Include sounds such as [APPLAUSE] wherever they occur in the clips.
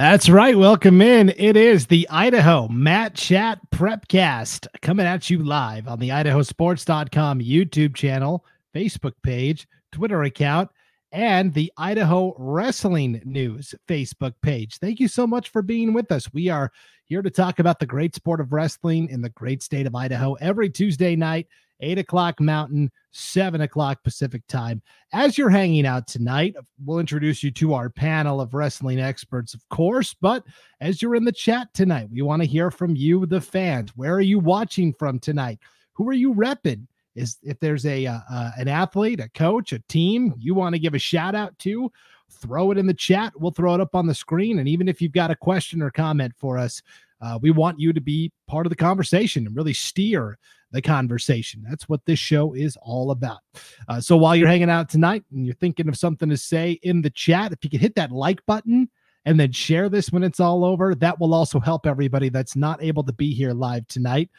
That's right. Welcome in. It is the Idaho Mat Chat Prepcast coming at you live on the idahosports.com YouTube channel, Facebook page, Twitter account, and the Idaho Wrestling News Facebook page. Thank you so much for being with us. We are here to talk about the great sport of wrestling in the great state of Idaho every Tuesday night 8 o'clock Mountain, 7 o'clock Pacific time. As you're hanging out tonight, we'll introduce you to our panel of wrestling experts, of course. But as you're in the chat tonight, we want to hear from you, the fans. Where are you watching from tonight? Who are you repping? Is if there's a uh, uh, an athlete, a coach, a team you want to give a shout out to, throw it in the chat. We'll throw it up on the screen. And even if you've got a question or comment for us, uh, we want you to be part of the conversation and really steer the conversation. That's what this show is all about. Uh, so while you're hanging out tonight and you're thinking of something to say in the chat, if you could hit that like button and then share this when it's all over, that will also help everybody that's not able to be here live tonight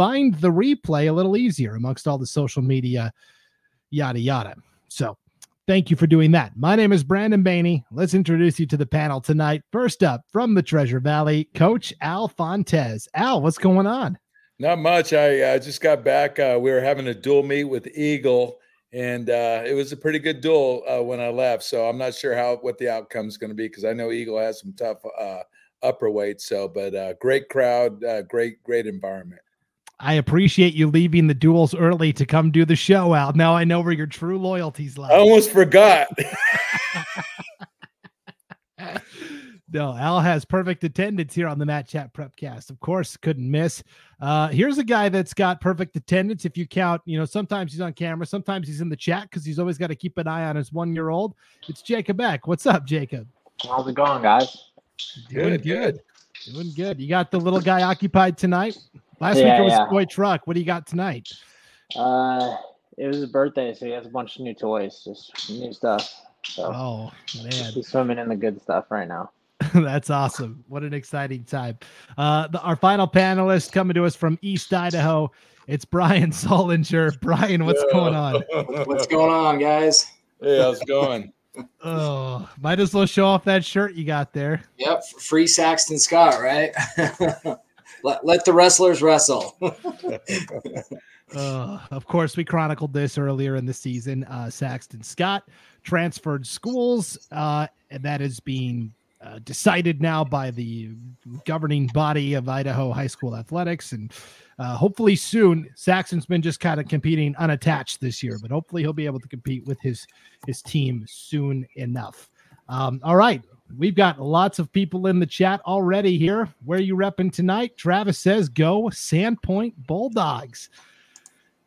find the replay a little easier amongst all the social media, yada, yada. So thank you for doing that. My name is Brandon Baney. Let's introduce you to the panel tonight. First up from the Treasure Valley, Coach Al Fontes. Al, what's going on? Not much. I uh, just got back. Uh, we were having a dual meet with Eagle, and uh, it was a pretty good duel uh, when I left. So I'm not sure how what the outcome is going to be because I know Eagle has some tough uh, upper weight. So, but uh, great crowd, great great environment. I appreciate you leaving the duels early to come do the show out. Now I know where your true loyalties lie. I almost forgot. [LAUGHS] No, Al has perfect attendance here on the Mat Chat Prepcast. Of course, couldn't miss. Uh, here's a guy that's got perfect attendance. If you count, you know, sometimes he's on camera, sometimes he's in the chat because he's always got to keep an eye on his one year old. It's Jacob Eck. What's up, Jacob? How's it going, guys? Doing good, good. Doing good. You got the little guy occupied tonight. Last yeah, week it was yeah. toy truck. What do you got tonight? Uh, it was his birthday, so he has a bunch of new toys, just new stuff. So oh man, he's swimming in the good stuff right now. [LAUGHS] That's awesome. What an exciting time. Uh, the, our final panelist coming to us from East Idaho. It's Brian [LAUGHS] Solinger. Brian, what's yeah. going on? What's going on, guys? Hey, how's it going? [LAUGHS] oh, might as well show off that shirt you got there. Yep, free Saxton Scott, right? let, let the wrestlers wrestle. uh, of course, we chronicled this earlier in the season. Uh, Saxton Scott transferred schools, uh, and that is being uh, decided now by the governing body of Idaho high school athletics. And uh, hopefully soon, Saxton's been just kind of competing unattached this year, but hopefully he'll be able to compete with his his team soon enough. Um, all right. We've got lots of people in the chat already here. Where are you repping tonight? Travis says go Sandpoint Bulldogs.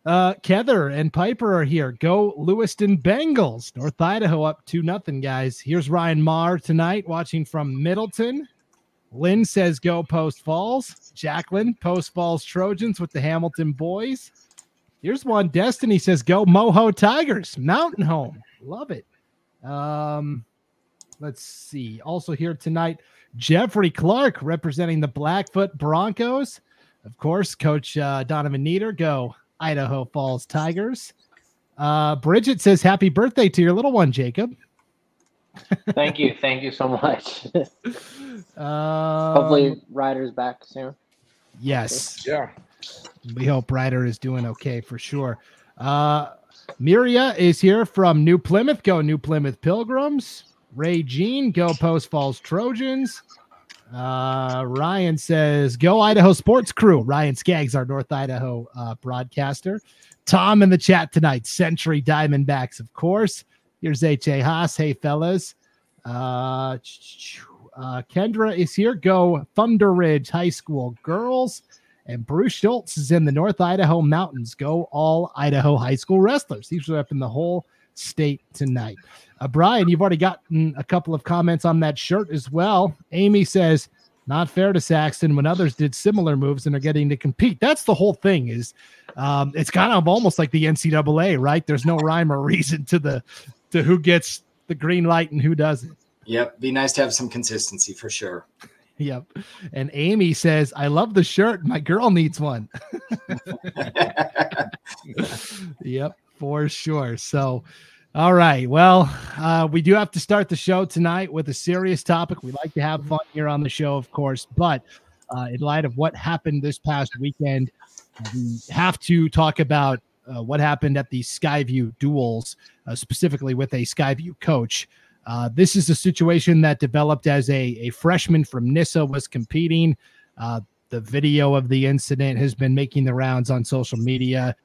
Uh, Kether and Piper are here. Go Lewiston Bengals. North Idaho up to nothing, guys. Here's Ryan Marr tonight watching from Middleton. Lynn says go Post Falls. Jacqueline, Post Falls Trojans with the Hamilton boys. Here's one. Destiny says go Moho Tigers. Mountain Home. Love it. Um, let's see. Also here tonight, Jeffrey Clark representing the Blackfoot Broncos. Of course, Coach uh, Donovan Nieder. Go Idaho Falls Tigers. Uh, Bridget says, Happy birthday to your little one, Jacob. Thank you. Thank you so much. uh, [LAUGHS] Hopefully, Ryder's back soon. Yes. Yeah. We hope Ryder is doing okay for sure. Uh, Miria is here from New Plymouth. Go New Plymouth Pilgrims. Ray Jean, go Post Falls Trojans. Uh, Ryan says, "Go Idaho Sports Crew." Ryan Skaggs, our North Idaho uh, broadcaster. Tom in the chat tonight. Century Diamondbacks, of course. Here's H. A. Haas. Hey, fellas. Uh, uh, Kendra is here. Go Thunder Ridge High School girls. And Bruce Schultz is in the North Idaho Mountains. Go all Idaho high school wrestlers. These are up in the whole state tonight. Uh, Brian, you've already gotten a couple of comments on that shirt as well. Amy says, not fair to Saxton when others did similar moves and are getting to compete. That's the whole thing. Is um, it's kind of almost like the NCAA, right? There's no rhyme or reason to the to who gets the green light and who doesn't. Yep, be nice to have some consistency for sure. Yep. And Amy says, I love the shirt. My girl needs one. [LAUGHS] [LAUGHS] yep, for sure. So All right. Well, uh, we do have to start the show tonight with a serious topic. We like to have fun here on the show, of course, but uh, in light of what happened this past weekend, we have to talk about uh, what happened at the Skyview duels, uh, specifically with a Skyview coach. Uh, this is a situation that developed as a, a freshman from Nyssa was competing. Uh, the video of the incident has been making the rounds on social media.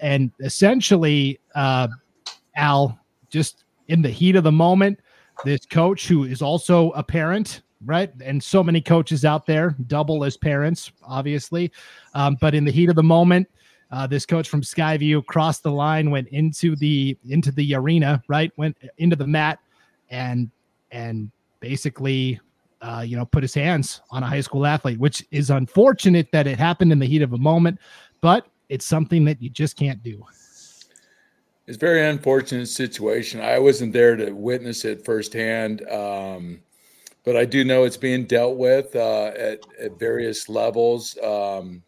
and essentially, Al, just in the heat of the moment, this coach who is also a parent, right? And so many coaches out there, double as parents, obviously. Um, but in the heat of the moment, uh, this coach from Skyview crossed the line, went into the into the arena, right? Went into the mat, and and basically, uh, you know, put his hands on a high school athlete, which is unfortunate that it happened in the heat of a moment, but it's something that you just can't do it's a very unfortunate situation. I wasn't there to witness it firsthand, um, but I do know it's being dealt with uh, at, at various levels. Um,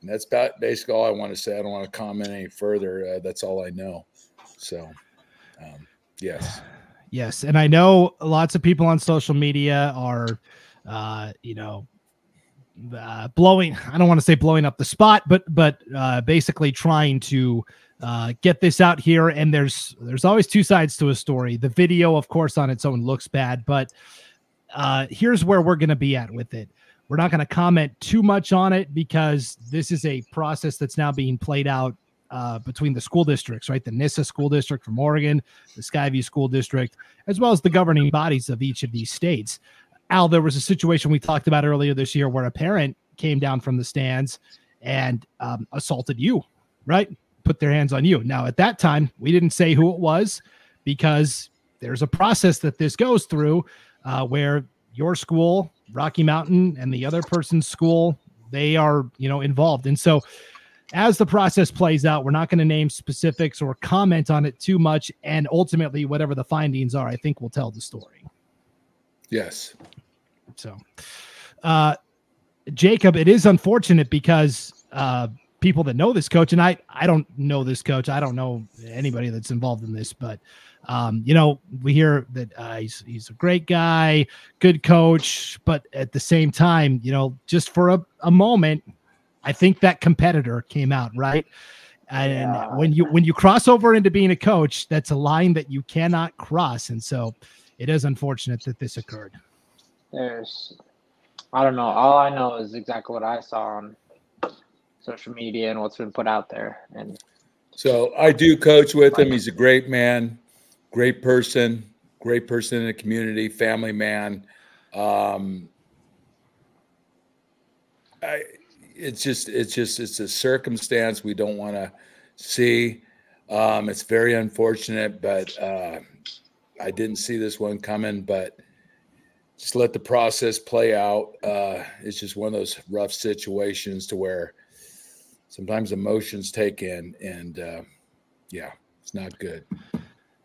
and that's about basically all I want to say. I don't want to comment any further. Uh, that's all I know. So, um, yes. [SIGHS] Yes. And I know lots of people on social media are, uh, you know, uh, blowing, I don't want to say blowing up the spot, but, but uh, basically trying to, uh, get this out here and there's there's always two sides to a story. The video of course on its own looks bad but uh, here's where we're going to be at with it. We're not going to comment too much on it because this is a process that's now being played out uh, between the school districts right? The Nyssa school district from oregon the skyview school district as well as the governing bodies of each of these states. Al there was a situation we talked about earlier this year where a parent came down from the stands and um, assaulted you right put their hands on you. Now, at that time, we didn't say who it was because there's a process that this goes through uh, where your school, Rocky Mountain, and the other person's school, they are, you know, involved. And so, as the process plays out, we're not going to name specifics or comment on it too much. And ultimately, whatever the findings are, I think will tell the story. Yes. So, uh, Jacob, it is unfortunate because uh, people that know this coach, and I I don't know this coach. I don't know anybody that's involved in this, but um, you know, we hear that uh, he's he's a great guy, good coach, but at the same time, you know, just for a, a moment, I think that competitor came out right. And yeah. when you when you cross over into being a coach, that's a line that you cannot cross, and so it is unfortunate that this occurred. There's, I don't know. All I know is exactly what I saw on social media and what's been put out there. And so I do coach with him. He's a great man, great person, great person in the community, family man. Um, I, it's just, it's just, it's a circumstance we don't want to see. Um, it's very unfortunate, but uh, I didn't see this one coming. But just let the process play out. Uh, it's just one of those rough situations to where sometimes emotions take in, and uh, yeah, it's not good.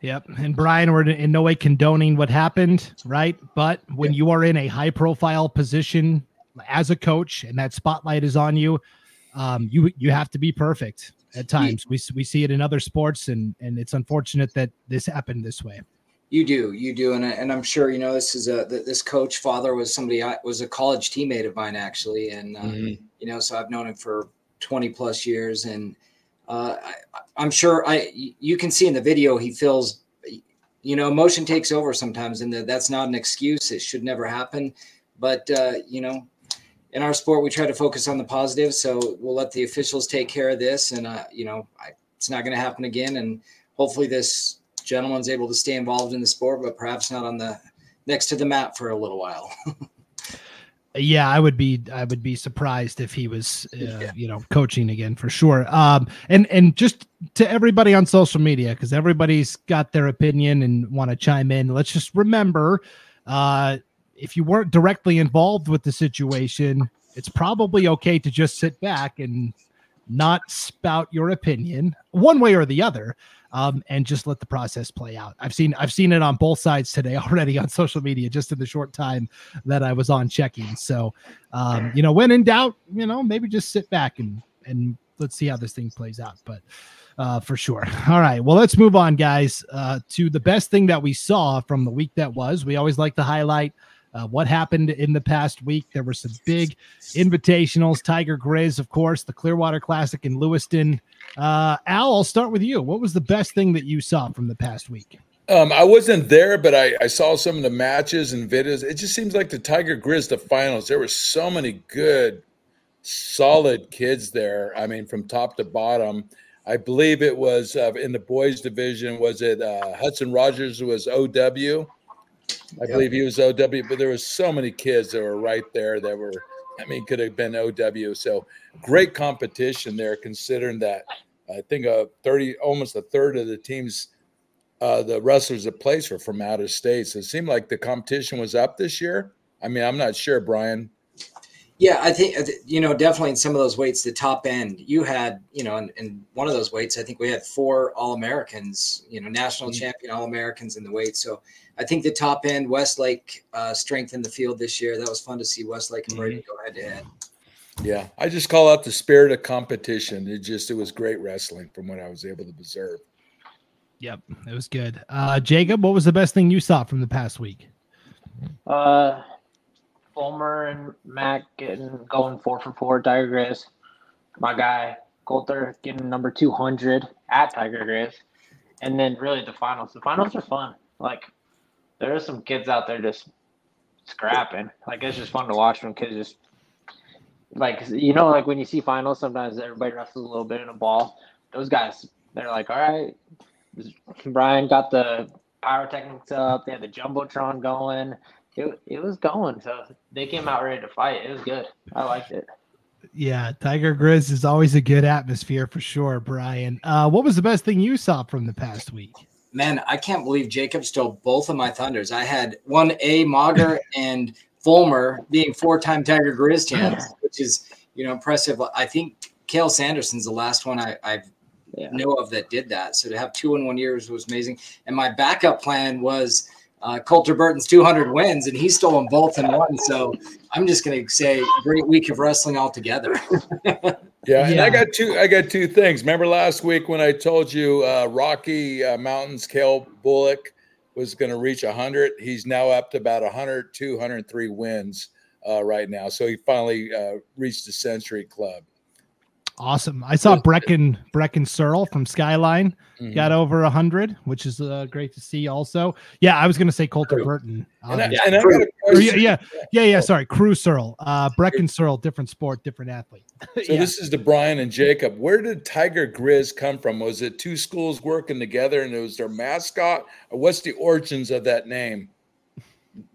Yep. And Brian, we're in no way condoning what happened, right? But when yeah. you are in a high profile position as a coach and that spotlight is on you, um, you you have to be perfect at times. We, we see it in other sports, and and it's unfortunate that this happened this way. You do, you do, and and I'm sure you know this is a this coach father was somebody I was a college teammate of mine actually, and uh, mm-hmm. you know so I've known him for 20 plus years. And uh, I, am sure I, you can see in the video, he feels, you know, emotion takes over sometimes and that's not an excuse. It should never happen. But, uh, you know, in our sport, we try to focus on the positive. So we'll let the officials take care of this. And, uh, you know, I, it's not going to happen again. And hopefully this gentleman's able to stay involved in the sport, but perhaps not on the next to the mat for a little while. [LAUGHS] Yeah, I would be I would be surprised if he was uh, yeah. you know coaching again for sure. Um and and just to everybody on social media cuz everybody's got their opinion and want to chime in. Let's just remember uh if you weren't directly involved with the situation, it's probably okay to just sit back and not spout your opinion one way or the other um, and just let the process play out. I've seen I've seen it on both sides today [LAUGHS] already on social media just in the short time that I was on checking. So, um, you know, when in doubt, you know, maybe just sit back and and let's see how this thing plays out. But uh, for sure. [LAUGHS] All right. Well, let's move on, guys, uh, to the best thing that we saw from the week that was. We always like to highlight uh, what happened in the past week. There were some big invitationals. Tiger Grizz, of course, the Clearwater Classic in Lewiston. Uh, Al, I'll start with you. What was the best thing that you saw from the past week? Um, I wasn't there, but I, I, saw some of the matches and videos. It just seems like the Tiger Grizz, the finals, there were so many good, solid kids there. I mean, from top to bottom. I believe it was uh, in the boys division. Was it uh, Hudson Rogers was OW? I yep. believe he was OW, but there was so many kids that were right there that were, I mean, could have been OW. So great competition there, considering that I think a 30, almost a third of the teams, uh, the wrestlers that placed were from out of state. So it seemed like the competition was up this year. I mean, I'm not sure, Brian. Yeah, I think you know definitely in some of those weights, the top end, you had you know, in, in one of those weights, I think we had four All Americans, you know, national mm-hmm. champion All Americans in the weight. So I think the top end, Westlake, uh, strengthened the field this year. That was fun to see Westlake and Brady mm-hmm. go head to head. Yeah, I just call out the spirit of competition. It just it was great wrestling from what I was able to observe. Yep, it was good. Uh, Jacob, what was the best thing you saw from the past week? Uh, Fulmer and Mac getting going four for four. Tiger Grizz, my guy Coulter getting number two hundred at Tiger Grizz, and then really the finals. The finals are fun. Like there are some kids out there just scrapping. Like it's just fun to watch them kids just like you know like when you see finals sometimes everybody wrestles a little bit in a ball. Those guys they're like all right. Brian got the pyrotechnics up. They had the jumbotron going it, it was going. So they came out ready to fight. It was good. I liked it. Yeah, Tiger Grizz is always a good atmosphere for sure, Brian. Uh, what was the best thing you saw from the past week? Man, I can't believe Jacob stole both of my thunders. I had one A Mauger [LAUGHS] and Fulmer being four-time Tiger Grizz [SIGHS] champs, which is you know impressive. I think Cael Sanderson's the last one I, I yeah. know of that did that. So to have two in one year was, was amazing. And my backup plan was uh, Coulter Burton's 200 wins, and he stole them both in one. So I'm just going to say, great week of wrestling altogether. [LAUGHS] yeah, and yeah. I got two. I got two things. Remember last week when I told you uh, Rocky uh, Mountains Kale Bullock was going to reach 100? He's now up to about 102, 103 wins uh, right now. So he finally uh, reached the Century Club. Awesome. I saw Brecken Brecken Searle from Skyline mm-hmm. got over hundred, which is uh, great to see. Also, yeah, I was going to say Colter Crew. Burton. And I, and I yeah, yeah, yeah, yeah. Sorry, Crew Searle, uh, Brecken Searle, different sport, different athlete. [LAUGHS] so yeah. this is to Brian and Jacob. Where did Tiger Grizz come from? Was it two schools working together, and it was their mascot, or what's the origins of that name?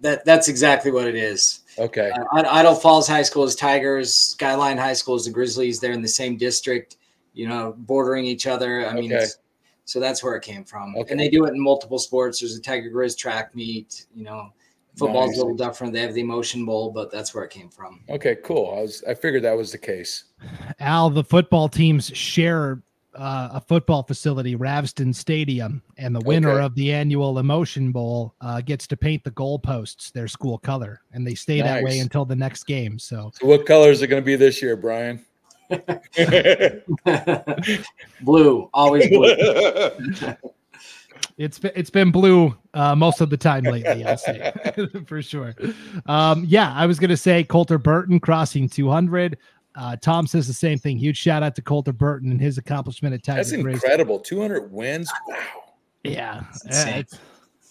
That that's exactly what it is. Okay. Uh, Idaho Falls High School is Tigers. Skyline High School is the Grizzlies. They're in the same district, you know, bordering each other. I mean, okay. so that's where it came from. Okay. And they do it in multiple sports. There's a Tiger Grizz track meet. You know, football's nice. a little different. They have the Emotion Bowl, but that's where it came from. Okay, cool. I was I figured that was the case. Al, the football teams share uh, a football facility, Ravsten Stadium, and the winner okay. of the annual Emotion Bowl uh, gets to paint the goalposts their school color, and they stay nice. that way until the next game. So, so what color is it going to be this year, Brian? [LAUGHS] blue, always blue. [LAUGHS] it's been it's been blue uh, most of the time lately. I'll say [LAUGHS] for sure. Um, yeah, I was gonna say Coulter Burton crossing 200. Uh, Tom says the same thing. Huge shout out to Colter Burton and his accomplishment at Tiger That's incredible. 200 wins. Wow. Yeah. That's,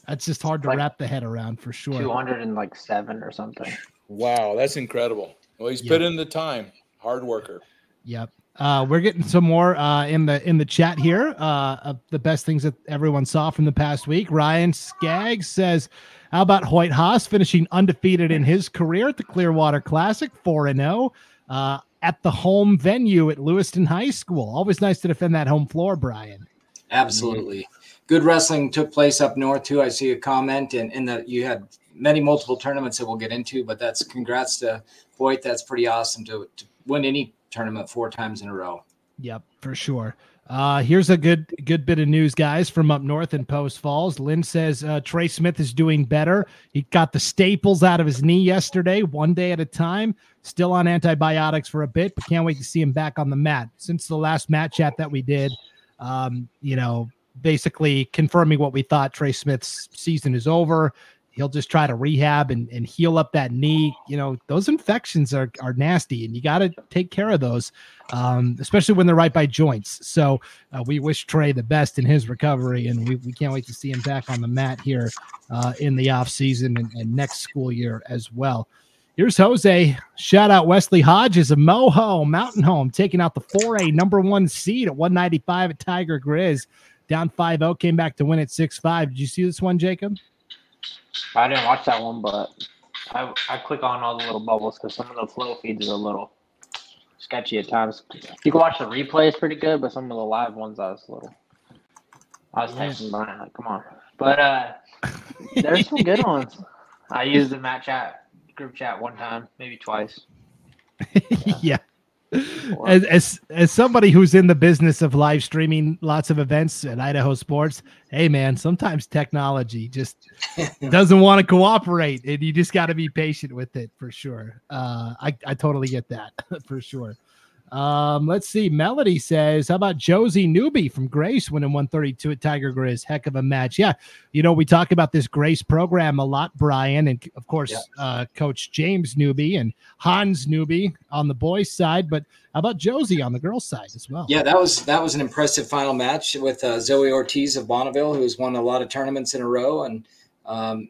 that's just hard to like wrap the head around for sure. 207 or something. Wow. That's incredible. Well, he's yep. put in the time. Hard worker. Yep. Uh, we're getting some more uh, in the in the chat here uh, of the best things that everyone saw from the past week. Ryan Skaggs says, "How about Hoyt Haas finishing undefeated in his career at the Clearwater Classic, four and zero? At the home venue at Lewiston High School. Always nice to defend that home floor, Brian. Absolutely. Good wrestling took place up north too. I see a comment and in the you had many multiple tournaments that we'll get into, but that's congrats to Voigt. That's pretty awesome to, to win any tournament four times in a row. Yep, for sure. Uh, here's a good good bit of news, guys, from up north in Post Falls. Lynn says uh, Trey Smith is doing better. He got the staples out of his knee yesterday, one day at a time. Still on antibiotics for a bit, but can't wait to see him back on the mat. Since the last mat chat that we did, um, you know, basically confirming what we thought Trey Smith's season is over he'll just try to rehab and, and heal up that knee. You know, those infections are, are nasty and you got to take care of those, um, especially when they're right by joints. So uh, we wish Trey the best in his recovery and we, we can't wait to see him back on the mat here uh, in the off season and, and next school year as well. Here's Jose. Shout out Wesley Hodges of Moho Mountain Home taking out the 4A number one seed at 195 at Tiger Grizz. Down 5 0, came back to win at 6 5. Did you see this one, Jacob? I didn't watch that one, but I I click on all the little bubbles because some of the flow feeds are a little sketchy at times. You can watch the replay; it's pretty good, but some of the live ones I was a little. I was texting Brian like, "Come on," but uh, there's some good [LAUGHS] ones. I used the match chat group chat one time, maybe twice. [LAUGHS] yeah. as, as as somebody who's in the business of live streaming lots of events at Idaho Sports, hey man, sometimes technology just [LAUGHS] doesn't want to cooperate, and you just got to be patient with it for sure. Uh, I I totally get that [LAUGHS] for sure. Um, let's see. Melody says, How about Josie Newby from Grace winning 132 at Tiger Grizz? Heck of a match. Yeah. You know, we talk about this Grace program a lot, Brian, and of course, yeah. uh, Coach James Newby and Hans Newby on the boys' side. But how about Josie on the girls' side as well? Yeah, that was that was an impressive final match with uh, Zoe Ortiz of Bonneville, who's won a lot of tournaments in a row. And um,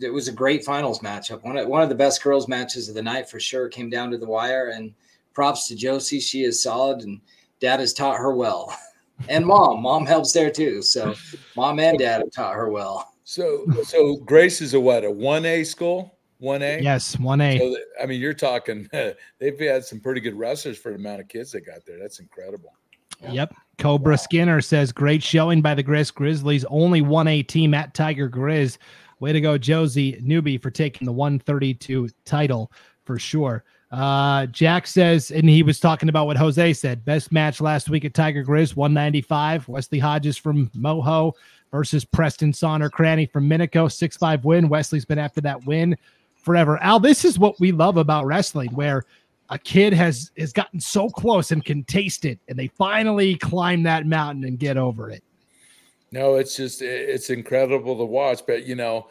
it was a great finals matchup. One of, one of the best girls' matches of the night for sure. Came down to the wire and props to Josie. She is solid, and dad has taught her well. [LAUGHS] And mom, mom helps there too. So mom and dad have taught her well. So, so Grace is a what? A one A school? One A? Yes, one A. So, I mean, you're talking. [LAUGHS] They've had some pretty good wrestlers for the amount of kids they got there. That's incredible. Yep. Cobra wow. Skinner says great showing by the Grizz Grizzlies. Only one A team at Tiger Grizz. Way to go, Josie Newby, for taking the 132 title for sure. Uh, Jack says, and he was talking about what Jose said. Best match last week at Tiger Grizz, 195. Wesley Hodges from Moho versus Preston Sonner Cranny from Minico, 6 5 win. Wesley's been after that win forever. Al, this is what we love about wrestling, where a kid has has gotten so close and can taste it, and they finally climb that mountain and get over it. No, it's just it's incredible to watch. But you know,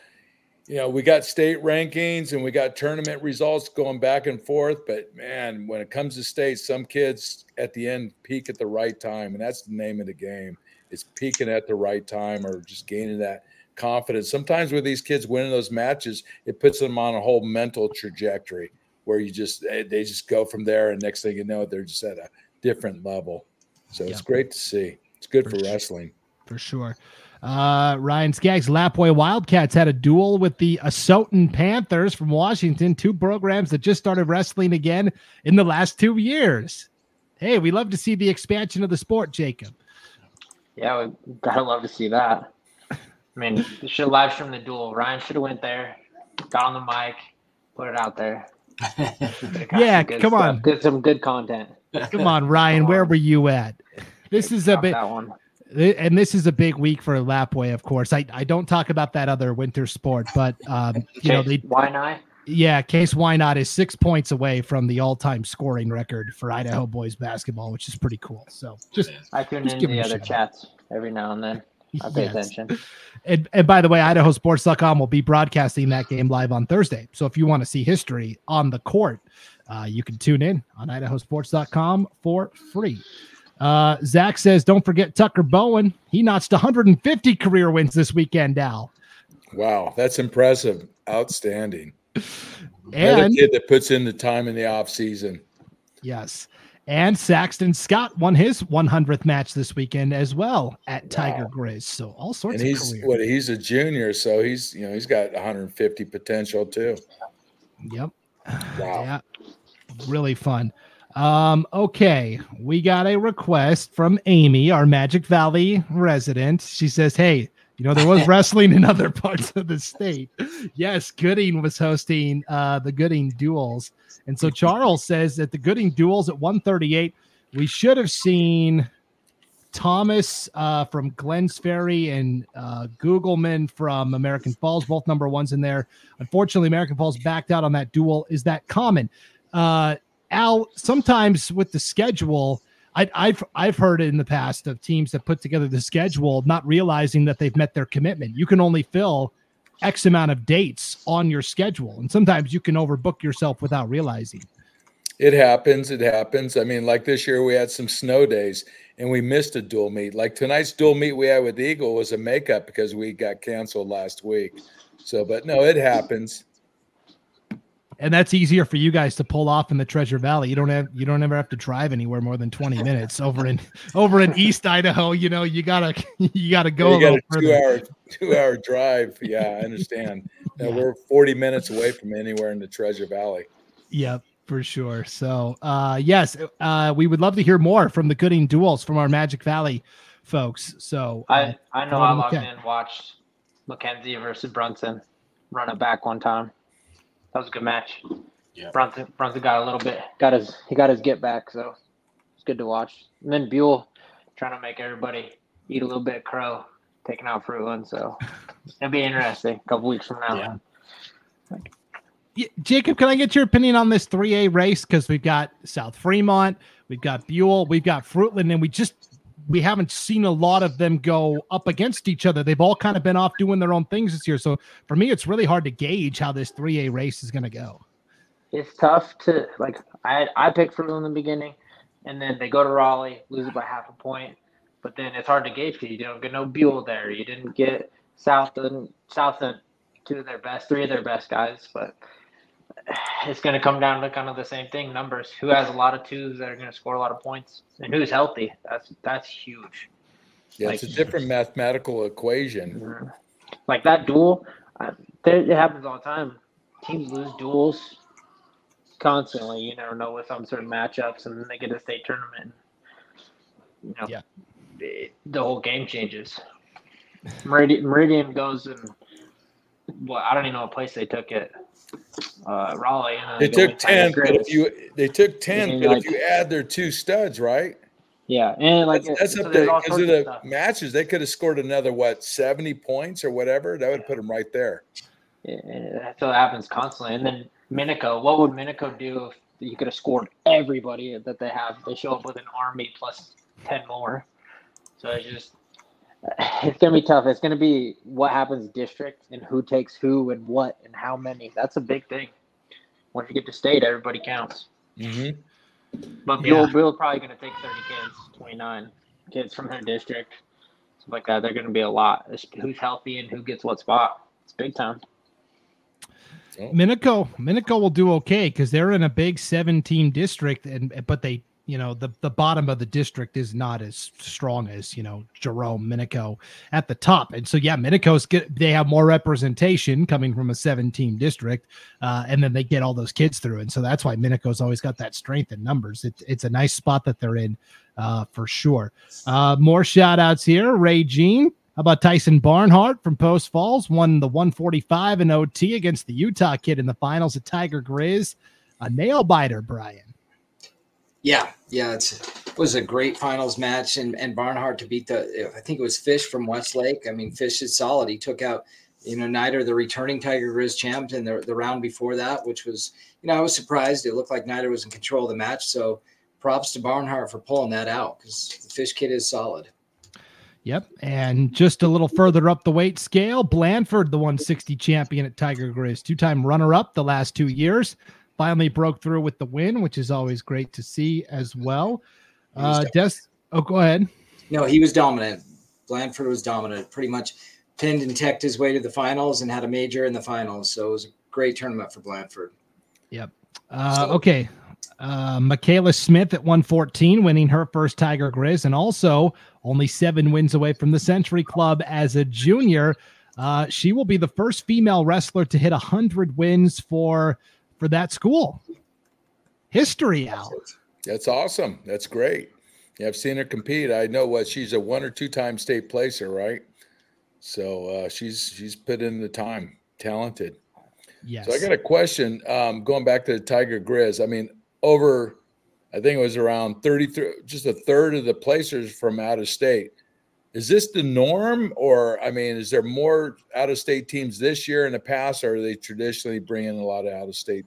you know, we got state rankings and we got tournament results going back and forth. But man, when it comes to state, some kids at the end peak at the right time, and that's the name of the game. It's peaking at the right time or just gaining that confidence. Sometimes with these kids winning those matches, it puts them on a whole mental trajectory where you just eh, they just go from there, and next thing you know, they're just at a different level. So it's great to see. It's good for, for wrestling. For sure. Uh, Ryan Skaggs, Lapwai Wildcats had a duel with the Asotin Panthers from Washington, two programs that just started wrestling again in the last two years. Hey, we love to see the expansion of the sport, Jacob. Yeah, we gotta love to see that. I mean, should live stream the duel. Ryan should have went there, got on the mic, put it out there. [LAUGHS] yeah, come stuff. on, get some good content. Come on, Ryan, where were you at? This is a bit. And this is a big week for Lapwai, of course. I, I don't talk about that other winter sport, but um, you know, they, why not? Yeah, Kase Wynott is six points away from the all-time scoring record for Idaho boys basketball, which is pretty cool. So just I tune into the other chats every now and then. I pay yes. attention. And, and by the way, IdahoSports.com will be broadcasting that game live on Thursday. So if you want to see history on the court, uh, you can tune in on IdahoSports.com for free. Uh, Zach says, don't forget Tucker Bowen. He notched 150 career wins this weekend, Al. Wow, that's impressive. Outstanding. And kid that puts in the time in the off season. Yes. And Saxton Scott won his 100th match this weekend as well at Tiger wow. Grizz. So all sorts of and he's, career. What he's a junior, so he's you know he's got 150 potential too. Yep. Wow. Yeah. Really fun. Um, okay, we got a request from Amy, our Magic Valley resident. She says, Hey, you know, there was [LAUGHS] wrestling in other parts of the state. Yes, Gooding was hosting uh, the Gooding duels. And so Charles says that the Gooding duels at 138, we should have seen Thomas uh, from Glenns Ferry and uh, Googleman from American Falls, both number ones in there. Unfortunately, American Falls backed out on that duel. Is that common? Uh, Al, sometimes with the schedule, I, I've I've heard in the past of teams that put together the schedule not realizing that they've met their commitment. You can only fill X amount of dates on your schedule, and sometimes you can overbook yourself without realizing. It happens. It happens. I mean, like this year, we had some snow days and we missed a dual meet. Like tonight's dual meet we had with Eagle was a makeup because we got canceled last week. So, but no, it happens and that's easier for you guys to pull off in the Treasure Valley. You don't have you don't ever have to drive anywhere more than twenty minutes over in [LAUGHS] over in East Idaho. You know you gotta [LAUGHS] you gotta go. You got a, a two hour two hour drive. Yeah, I understand. [LAUGHS] yeah. We're forty minutes away from anywhere in the Treasure Valley. Yep, for sure. So uh, yes, uh, we would love to hear more from the Gooding duels from our Magic Valley folks. So uh, I I know I logged in watched Mackenzie versus Brunson run it back one time. That was a good match. Yeah. Brunson Brunson got a little bit got his he got his get back, so it's good to watch. And then Buhl trying to make everybody eat a little bit of crow, taking out Fruitland. So [LAUGHS] it'll be interesting a couple weeks from now. Yeah. Yeah, Jacob, can I get your opinion on this 3A race? Because we've got South Fremont, we've got Buhl, we've got Fruitland, and we just we haven't seen a lot of them go up against each other. They've all kind of been off doing their own things this year. So for me, it's really hard to gauge how this 3A race is going to go. It's tough to like. I I picked Fruit in the beginning, and then they go to Rollie, lose it by half a point. But then it's hard to gauge because you don't get no Buhl there. You didn't get South and South and two of their best, three of their best guys. But it's going to come down to kind of the same thing numbers. Who has a lot of twos that are going to score a lot of points? And who's healthy? That's that's huge. Yeah like, it's a different mathematical equation. Mm-hmm. like that duel uh, it happens all the time. Teams lose duels constantly. You never know with some certain matchups and then they get a state tournament. You know yeah. the, the whole game changes. Meridian, meridian goes and well i don't even know what place they took it uh, Rollie. they took ten, but if you they took ten, but like, if you add their two studs, right? Yeah, and like that's, that's so up there because of the of matches. They could have scored another what seventy points or whatever. That would yeah. put them right there. Yeah, so it happens constantly. And then Minico, what would Minico do if you could have scored everybody that they have? They show up with an army plus ten more. So it's just it's gonna be tough. It's gonna be what happens district and who takes who and what and how many. That's a big thing. Once you get to state, everybody counts. Mm-hmm. But Bill, yeah. Bill's probably gonna take thirty kids, twenty nine kids from their district, stuff like that. They're gonna be a lot. who's healthy and who gets what spot. It's big time. Minico, Minico will do okay because they're in a big seven team district, and but they you know the the bottom of the district is not as strong as you know Jerome Minico at the top, and so yeah, Minico's get they have more representation coming from a seven team district, uh, and then they get all those kids through, and so that's why Minico's always got that strength in numbers. It's it's a nice spot that they're in uh, for sure. Uh, more shout outs here, Ray Jean. How about Tyson Barnhart from Post Falls won the 145 and OT against the Utah kid in the finals at Tiger Grizz. A nail biter, Brian. Yeah, yeah, it was a great finals match, and and Barnhart to beat the I think it was Fish from Westlake. I mean, Fish is solid. He took out you know Nider, the returning Tiger Grizz champ, in the the round before that, which was you know I was surprised. It looked like Nider was in control of the match, so props to Barnhart for pulling that out because the Fish kid is solid. Yep. And just a little further up the weight scale, Blandford, the 160 champion at Tiger Grizz, two time runner up the last two years finally broke through with the win, which is always great to see as well. Uh, Des, oh, go ahead. No, he was dominant. Blandford was dominant, pretty much pinned and teched his way to the finals and had a major in the finals. So it was a great tournament for Blandford. Yep. Uh, so, okay. Uh, Michaela Smith at 114, winning her first Tiger Grizz, and also only seven wins away from the Century Club as a junior. Uh, she will be the first female wrestler to hit 100 wins for for that school. History, Al. That's awesome. That's great. Yeah, I've seen her compete. I know what she's a one or two time state placer, right? So uh, she's she's put in the time. Talented. Yes. So I got a question. Um, going back to the Tiger Grizz. I mean, over, I think it was around 33, just a third of the placers from out of state. Is this the norm, or I mean, is there more out of state teams this year in the past, or are they traditionally bringing a lot of out of state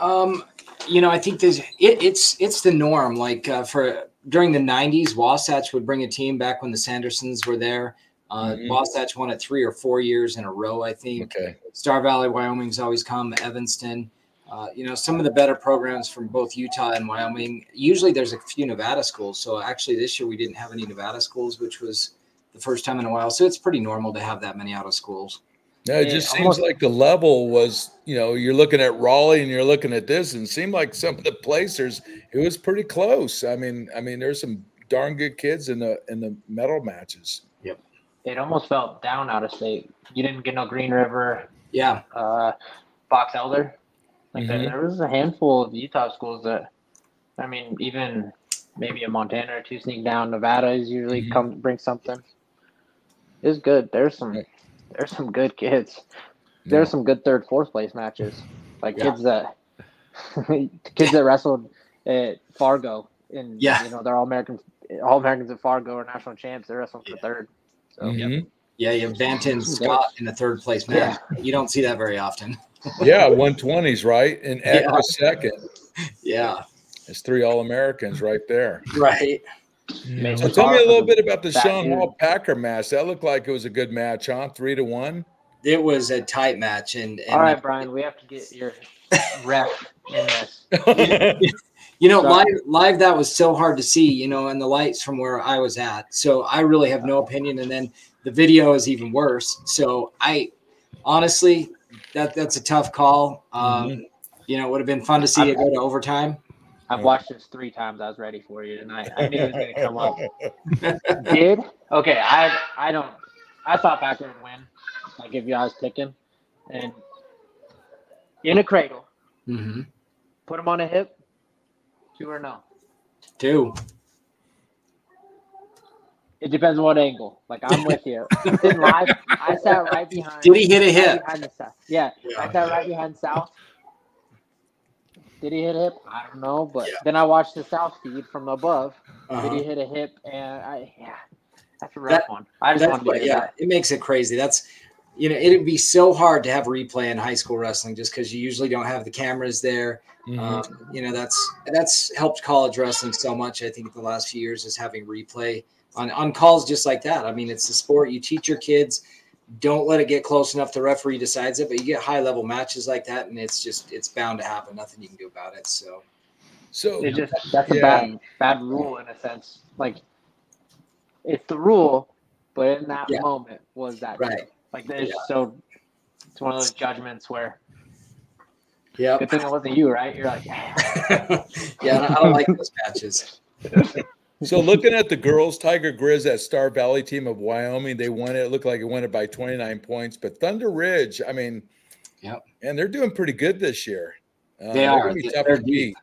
Um, you know, I think there's it, it's it's the norm. Like uh, for during the '90s, Wasatch would bring a team back when the Sandersons were there. Uh, mm-hmm. Wasatch won it three or four years in a row, I think. Okay. Star Valley, Wyoming's always come. Evanston. Uh, you know, some of the better programs from both Utah and Wyoming. Usually there's a few Nevada schools. So actually this year we didn't have any Nevada schools, which was the first time in a while. So it's pretty normal to have that many out of schools. Yeah, it just seems like the level was, you know, you're looking at Rollie and you're looking at this, and it seemed like some of the placers, it was pretty close. I mean, I mean, there's some darn good kids in the in the medal matches. Yep. It almost felt down out of state. You didn't get no Green River. Yeah. Uh, Box Elder. Like mm-hmm. there was a handful of Utah schools that, I mean, even maybe a Montana or two sneak down. Nevada is usually mm-hmm. come bring something. It's good. There's some there's some good kids. There's yeah. some good third, fourth place matches. Like yeah. kids that [LAUGHS] kids that wrestled at Fargo and yeah, you know they're all American all Americans at Fargo are national champs. They're wrestling for yeah. third. So mm-hmm. Yeah, you have Banton Scott in the third place match. Yeah. You don't see that very often. [LAUGHS] yeah, one twenties, right? And Ed yeah. second. Yeah. It's three All Americans right there. Right. So tell me a little bit about the Sean Hall Packer match. That looked like it was a good match, huh? Three to one. It was a tight match, and, and all right, Brian, we have to get your ref in this. [LAUGHS] you know, live live that was so hard to see, you know, and the lights from where I was at. So I really have no opinion. And then the video is even worse. So I honestly, that that's a tough call. Um, mm-hmm. You know, it would have been fun to see it go to overtime. I've watched this three times. I was ready for you tonight. I knew it was going [LAUGHS] to come up. [LAUGHS] Did okay. I I don't. I thought Packer would win. Like give you guys picking, and in a cradle, mm-hmm. put him on a hip. Two or no? Two. It depends on what angle. Like I'm with you. [LAUGHS] in live, I sat right behind. Did he hit a hip? Yeah, yeah, I sat right behind South. Did he hit a hip? I don't know, but yeah. then I watched the south feed from above. Uh-huh. Did he uh-huh. hit a hip? And I, yeah, that's a rough that, one. I just want to yeah, that. it makes it crazy. That's you know, it'd be so hard to have replay in high school wrestling just because you usually don't have the cameras there. Mm-hmm. Um, you know, that's that's helped college wrestling so much. I think the last few years is having replay on on calls just like that. I mean, it's the sport you teach your kids don't let it get close enough the referee decides it but you get high level matches like that and it's just it's bound to happen nothing you can do about it so so it just that's yeah. a bad bad rule in a sense like it's the rule but in that yeah. moment was that right like there's yeah. so it's one of those judgments where yeah good thing it wasn't you right you're like yeah [LAUGHS] yeah i don't like those matches [LAUGHS] so looking at the girls, Tiger Grizz, that Star Valley team of Wyoming, they won it. It looked like it won it by 29 points. But Thunder Ridge, I mean, yeah, and they're doing pretty good this year. Uh, they are. They're deep.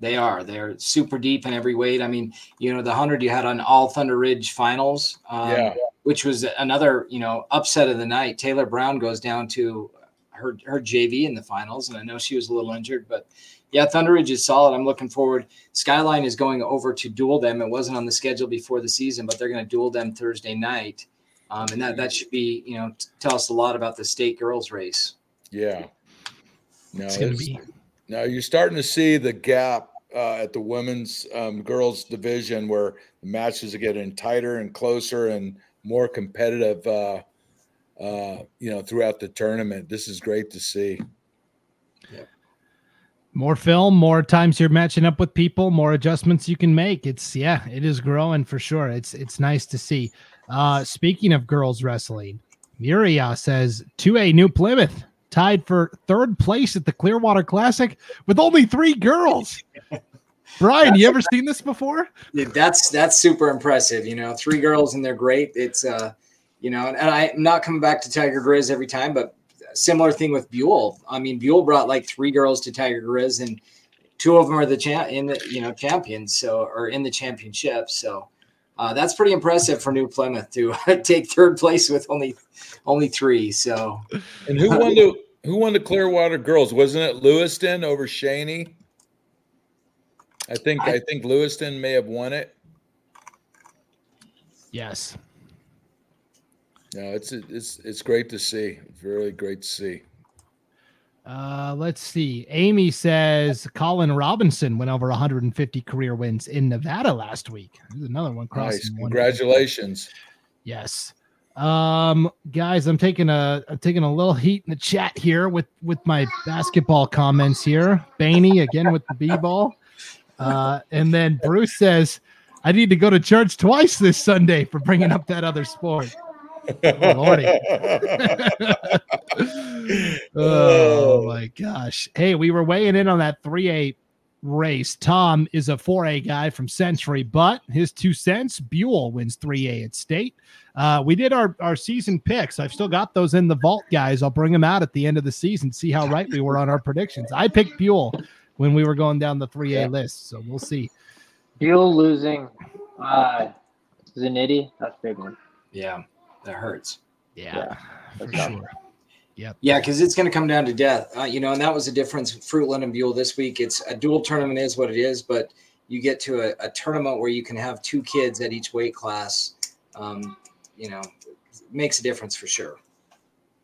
They are. They're super deep in every weight. I mean, you know, the hundred you had on all Thunder Ridge finals, um, yeah. Which was another, you know, upset of the night. Taylor Brown goes down to her her JV in the finals, and I know she was a little injured, but yeah, Thunder Ridge is solid. I'm looking forward. Skyline is going over to duel them. It wasn't on the schedule before the season, but they're going to duel them Thursday night, um, and that that should be you know tell us a lot about the state girls race. Yeah, no, it's, it's be. Now you're starting to see the gap uh, at the women's um, girls division where the matches are getting tighter and closer and more competitive. Uh, uh, you know, throughout the tournament, this is great to see. More film, more times you're matching up with people, more adjustments you can make. It's yeah, it is growing for sure. It's it's nice to see. Uh speaking of girls wrestling, Muria says to a New Plymouth tied for third place at the Clearwater Classic with only three girls. Brian, you ever seen this before? That's that's super impressive. You know, three girls and they're great. It's uh, you know, and, and I'm not coming back to Tiger Grizz every time, but similar thing with Buhl. I mean, Buhl brought like three girls to Tiger Grizz, and two of them are the champ in the you know champions, so or in the championship. So uh, that's pretty impressive for New Plymouth to [LAUGHS] take third place with only only three. So and who won the who won the Clearwater girls? Wasn't it Lewiston over Cheney? I think I, I think Lewiston may have won it. Yes. No, it's it's it's great to see. It's really great to see. Uh, let's see. Amy says Colin Robinson went over 150 career wins in Nevada last week. There's another one crossing. Nice. Congratulations. Yes. Um, guys, I'm taking a I'm taking a little heat in the chat here with with my basketball comments here. Baney again with the b-ball. Uh, and then Bruce says, I need to go to church twice this Sunday for bringing up that other sport. Oh, Lordy. [LAUGHS] [LAUGHS] oh my gosh. Hey, we were weighing in on that 3A race. Tom is a 4A guy from Century, but his two cents, Buhl wins 3A at state. Uh, we did our, our season picks. I've still got those in the vault, guys. I'll bring them out at the end of the season, see how right we were on our predictions. I picked Buhl when we were going down the 3A Yeah. list, so we'll see. Buhl losing uh, Zanetti, that's a big one. Yeah, that hurts. Yeah, for that's tough. sure. Yep. Yeah, because it's going to come down to death. Uh, you know, and that was the difference. Fruitland and Buhl this week. It's a dual tournament, is what it is, but you get to a, a tournament where you can have two kids at each weight class. Um, you know, makes a difference for sure.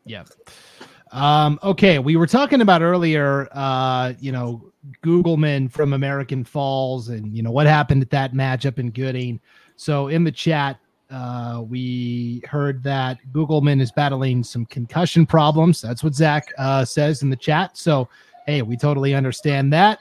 Yeah. Um, okay, we were talking about earlier, uh, you know, Googleman from American Falls and, you know, what happened at that matchup in Gooding. So in the chat, uh, we heard that Googleman is battling some concussion problems. That's what Zach uh, says in the chat. So, hey, we totally understand that.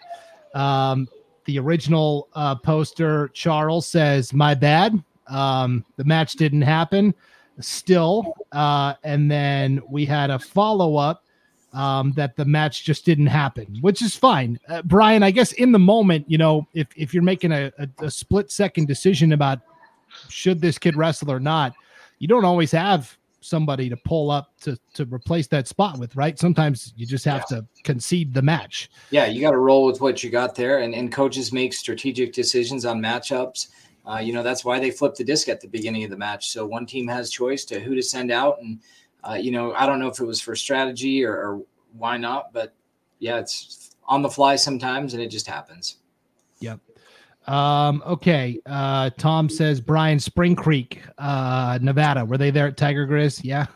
Um, the original uh, poster, Charles says, My bad. Um, the match didn't happen still. Uh, and then we had a follow up um, that the match just didn't happen, which is fine. Uh, Brian, I guess in the moment, you know, if, if you're making a, a, a split second decision about should this kid wrestle or not, you don't always have somebody to pull up to, to replace that spot with, right? Sometimes you just have to concede the match. Yeah, you got to roll with what you got there, and, and coaches make strategic decisions on matchups. Uh, you know that's why they flip the disc at the beginning of the match, so one team has choice to who to send out, and uh, you know I don't know if it was for strategy or, or why not, but yeah, it's on the fly sometimes, and it just happens. Yep. Um, okay. Uh, Tom says Brian Spring Creek, uh, Nevada. Were they there at Tiger Grizz? Yeah.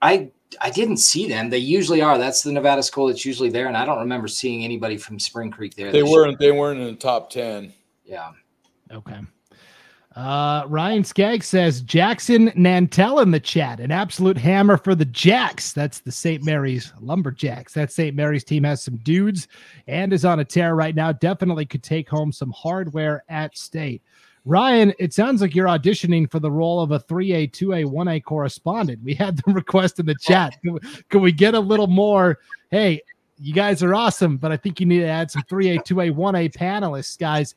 I I didn't see them. They usually are. That's the Nevada school that's usually there, and I don't remember seeing anybody from Spring Creek there. They weren't. They weren't in the top ten. Yeah. Okay. Uh, Ryan Skaggs says Jackson Nantel in the chat, an absolute hammer for the Jacks. That's the St. Mary's Lumberjacks. That St. Mary's team has some dudes and is on a tear right now. Definitely could take home some hardware at state. Ryan, it sounds like you're auditioning for the role of a 3A, 2A, 1A correspondent. We had the [LAUGHS] request in the chat. Can we, get a little more? Hey, you guys are awesome, but I think you need to add some 3A, 2A, 1A panelists, guys.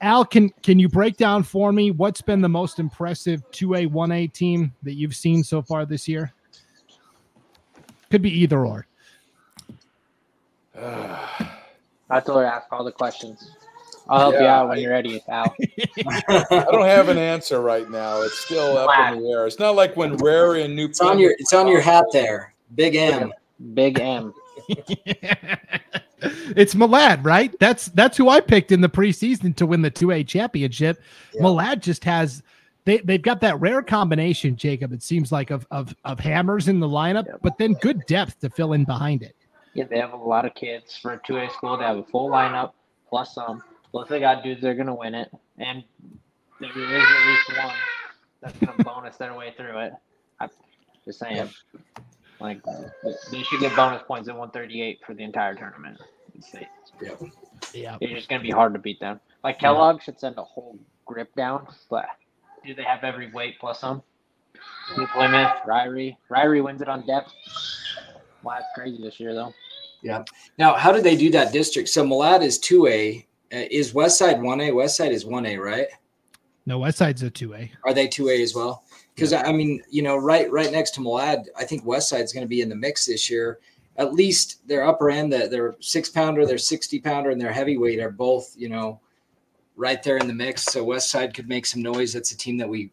Al, can can you break down for me what's been the most impressive 2A, 1A team that you've seen so far this year? Could be either or. [SIGHS] I told her ask all the questions. I'll help you out when I- you're ready, Al. [LAUGHS] [LAUGHS] I don't have an answer right now. It's still up in the air. It's not like when Ririe and New. It's on your it's on your hat there. Big M. Big M. [LAUGHS] it's Malad, right? That's that's who I picked in the preseason to win the 2A championship. Yeah. Malad just has they, they've got that rare combination, Jacob, it seems like of of, of hammers in the lineup, Yep. but then good depth to fill in behind it. Yeah, they have a lot of kids for a two A school. They have a full lineup plus some. Plus they got dudes they're gonna win it, and there is at least one that's gonna bonus their way through it. I'm just saying, like they should get bonus points at 138 for the entire tournament. It's safe. Yeah. It's just gonna be hard to beat them. Like Kellogg should send a whole grip down, but do they have every weight plus some? New Plymouth, Ririe. Ririe wins it on depth. Wow, that's crazy this year though. Yeah. Now, how did they do that district? So Malad is two A. Uh, is West Side one A? West Side is one A, right? No, West Side's a 2A. Are they two A as well? Because I mean, you know, right right next to Malad, I think West Side's going to be in the mix this year. At least their upper end, the- their six pounder, their sixty pounder, and their heavyweight are both, you know, right there in the mix. So West Side could make some noise. That's a team that we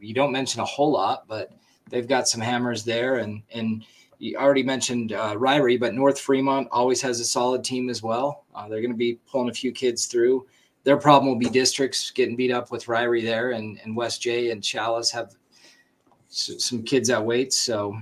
we don't mention a whole lot, but they've got some hammers there. And and you already mentioned uh, Ririe, but North Fremont always has a solid team as well. Uh, they're going to be pulling a few kids through. Their problem will be districts getting beat up with Ririe there, and, and West J and Challis have s- some kids at weights. So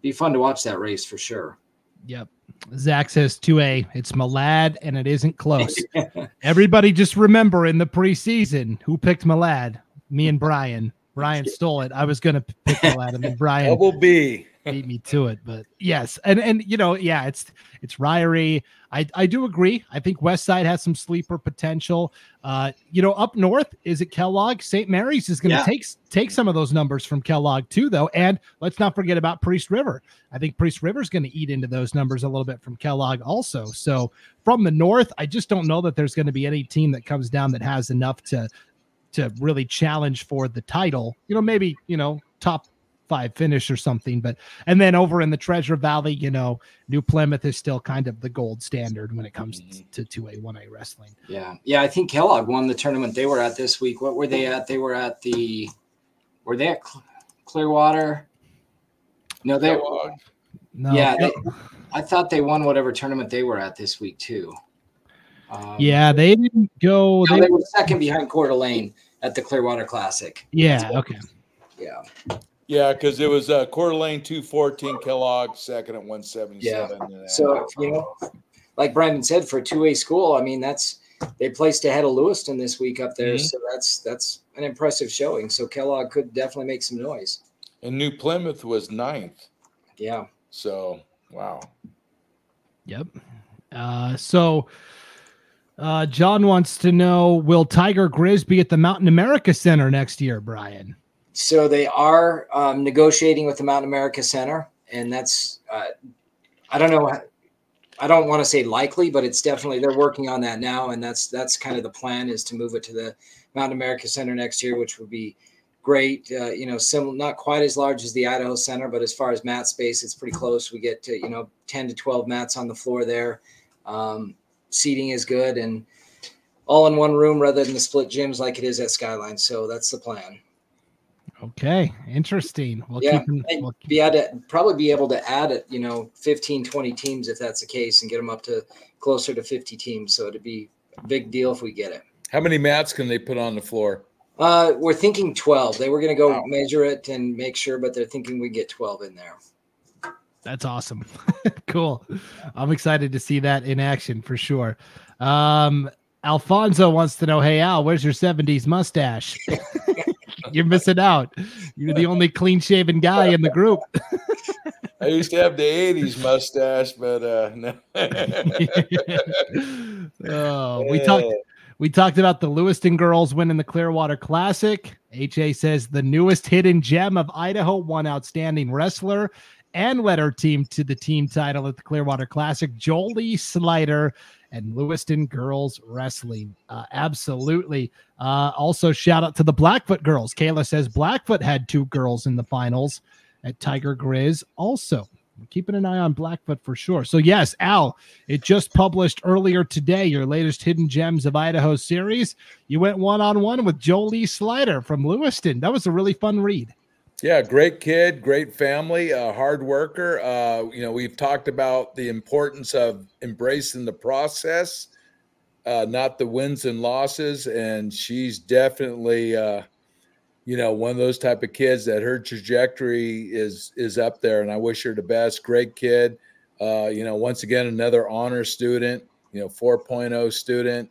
be fun to watch that race for sure. Yep. Zach says 2A, it's Malad and it isn't close. [LAUGHS] Everybody just remember in the preseason who picked Malad? Me and Brian. Brian stole it. I was going to pick Malad and then Brian Double B. beat [LAUGHS] me to it. But yes, and and you know, yeah, it's it's Ririe. I I do agree. I think West Side has some sleeper potential. Uh, you know, up north is it Kellogg? St. Mary's is going to Yeah. take take some of those numbers from Kellogg too, though. And let's not forget about Priest River. I think Priest River is going to eat into those numbers a little bit from Kellogg also. So from the north, I just don't know that there's going to be any team that comes down that has enough to to really challenge for the title. You know, maybe you know top five finish or something. But and then over in the Treasure Valley, you know, New Plymouth is still kind of the gold standard when it comes to two A one A wrestling. Yeah, yeah. I think Kellogg won the tournament they were at this week. What were they at? They were at the. Were they at Cl- Clearwater? No, they. Kellogg. No, Yeah, they, I thought they won whatever tournament they were at this week too. Um, yeah, they didn't go. no, They, they were second behind Coeur d'Alene at the Clearwater Classic. yeah, okay. Yeah, Yeah, because it was uh, Coeur d'Alene 214, Kellogg second at 177. and, uh, So you know, like Brandon said, for a two A school, I mean that's they placed ahead of Lewiston this week up there, Mhm. so that's that's an impressive showing. So Kellogg could definitely make some noise. and New Plymouth was ninth. Yeah. So, wow. Yep. Uh, so uh, John wants to know Will Tiger Grizz be at the Mountain America Center next year, Brian? So they are um, negotiating with the Mountain America Center, and that's uh, I don't know. I don't want to say likely, but it's definitely they're working on that now, and that's that's kind of the plan is to move it to the Mountain America Center next year, which would be great. Uh, you know, similar, not quite as large as the Idaho Center, but as far as mat space, it's pretty close. We get to you know ten to twelve mats on the floor there. Um, seating is good and all in one room rather than the split gyms like it is at Skyline. So that's the plan. Okay, interesting. We'll Yeah, keep an- and we'll keep- be able to probably be able to add it, you know, 15, 20 teams if that's the case and get them up to closer to 50 teams. So it'd be a big deal if we get it. How many mats can they put on the floor? Uh, we're thinking 12. They were going to go Wow. measure it and make sure, but they're thinking we get 12 in there. That's awesome. [LAUGHS] cool. I'm excited to see that in action for sure. Um, Alfonso wants to know, hey Al, where's your 70s mustache? [LAUGHS] You're missing out. You're the only clean shaven guy in the group. [LAUGHS] I used to have the 80s mustache, but uh, [LAUGHS] no. [LAUGHS] oh, we talked we talked about the Lewiston girls winning the Clearwater Classic. HA says the newest hidden gem of Idaho won outstanding wrestler and led her team to the team title at the Clearwater Classic. Jolie Slider and Lewiston girls wrestling. Uh, absolutely. Uh, also, shout out to the Blackfoot girls. Kayla says Blackfoot had two girls in the finals at Tiger Grizz. Also, keeping an eye on Blackfoot for sure. So, yes, Al, it just published earlier today your latest Hidden Gems of Idaho series. You went one on one with Jolie Slider from Lewiston. That was a really fun read. Yeah, great kid, great family, uh, hard worker. Uh, you know, we've talked about the importance of embracing the process, uh, not the wins and losses. And she's definitely, uh, you know, one of those type of kids that her trajectory is is up there. And I wish her the best. Great kid. Uh, you know, once again, another honor student. You know, 4.0 student.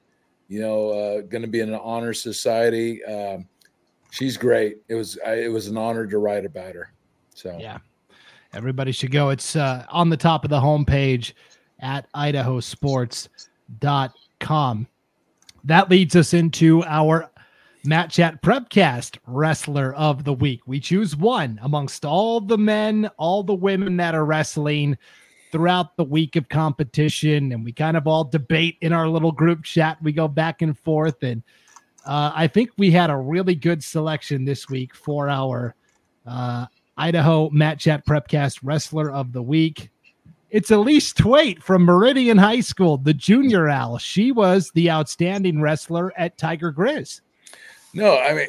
You know, uh, going to be in an honor society. Um, she's great. It was it was an honor to write about her. So Yeah. Everybody should go. It's uh, on the top of the homepage at idahosports.com. That leads us into our Mat Chat Prepcast Wrestler of the Week. We choose one amongst all the men, all the women that are wrestling throughout the week of competition. And we kind of all debate in our little group chat. We go back and forth. And uh, I think we had a really good selection this week for our uh, Idaho Mat Chat Prepcast Wrestler of the Week. It's Elise Twait from Meridian High School, the junior Al. She was the outstanding wrestler at Tiger Grizz. no, I mean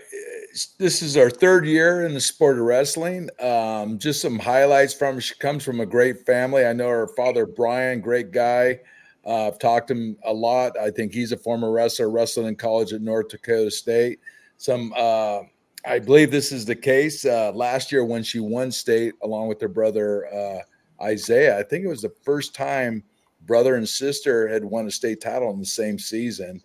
this is our third year in the sport of wrestling. Um, just some highlights from her. She comes from a great family. I know her father Brian, great guy. Uh, I've talked to him a lot. I think he's a former wrestler, wrestling in college at North Dakota State. Some, uh, I believe this is the case. Uh, last year when she won state along with her brother uh, Isaiah. I think it was the first time brother and sister had won a state title in the same season.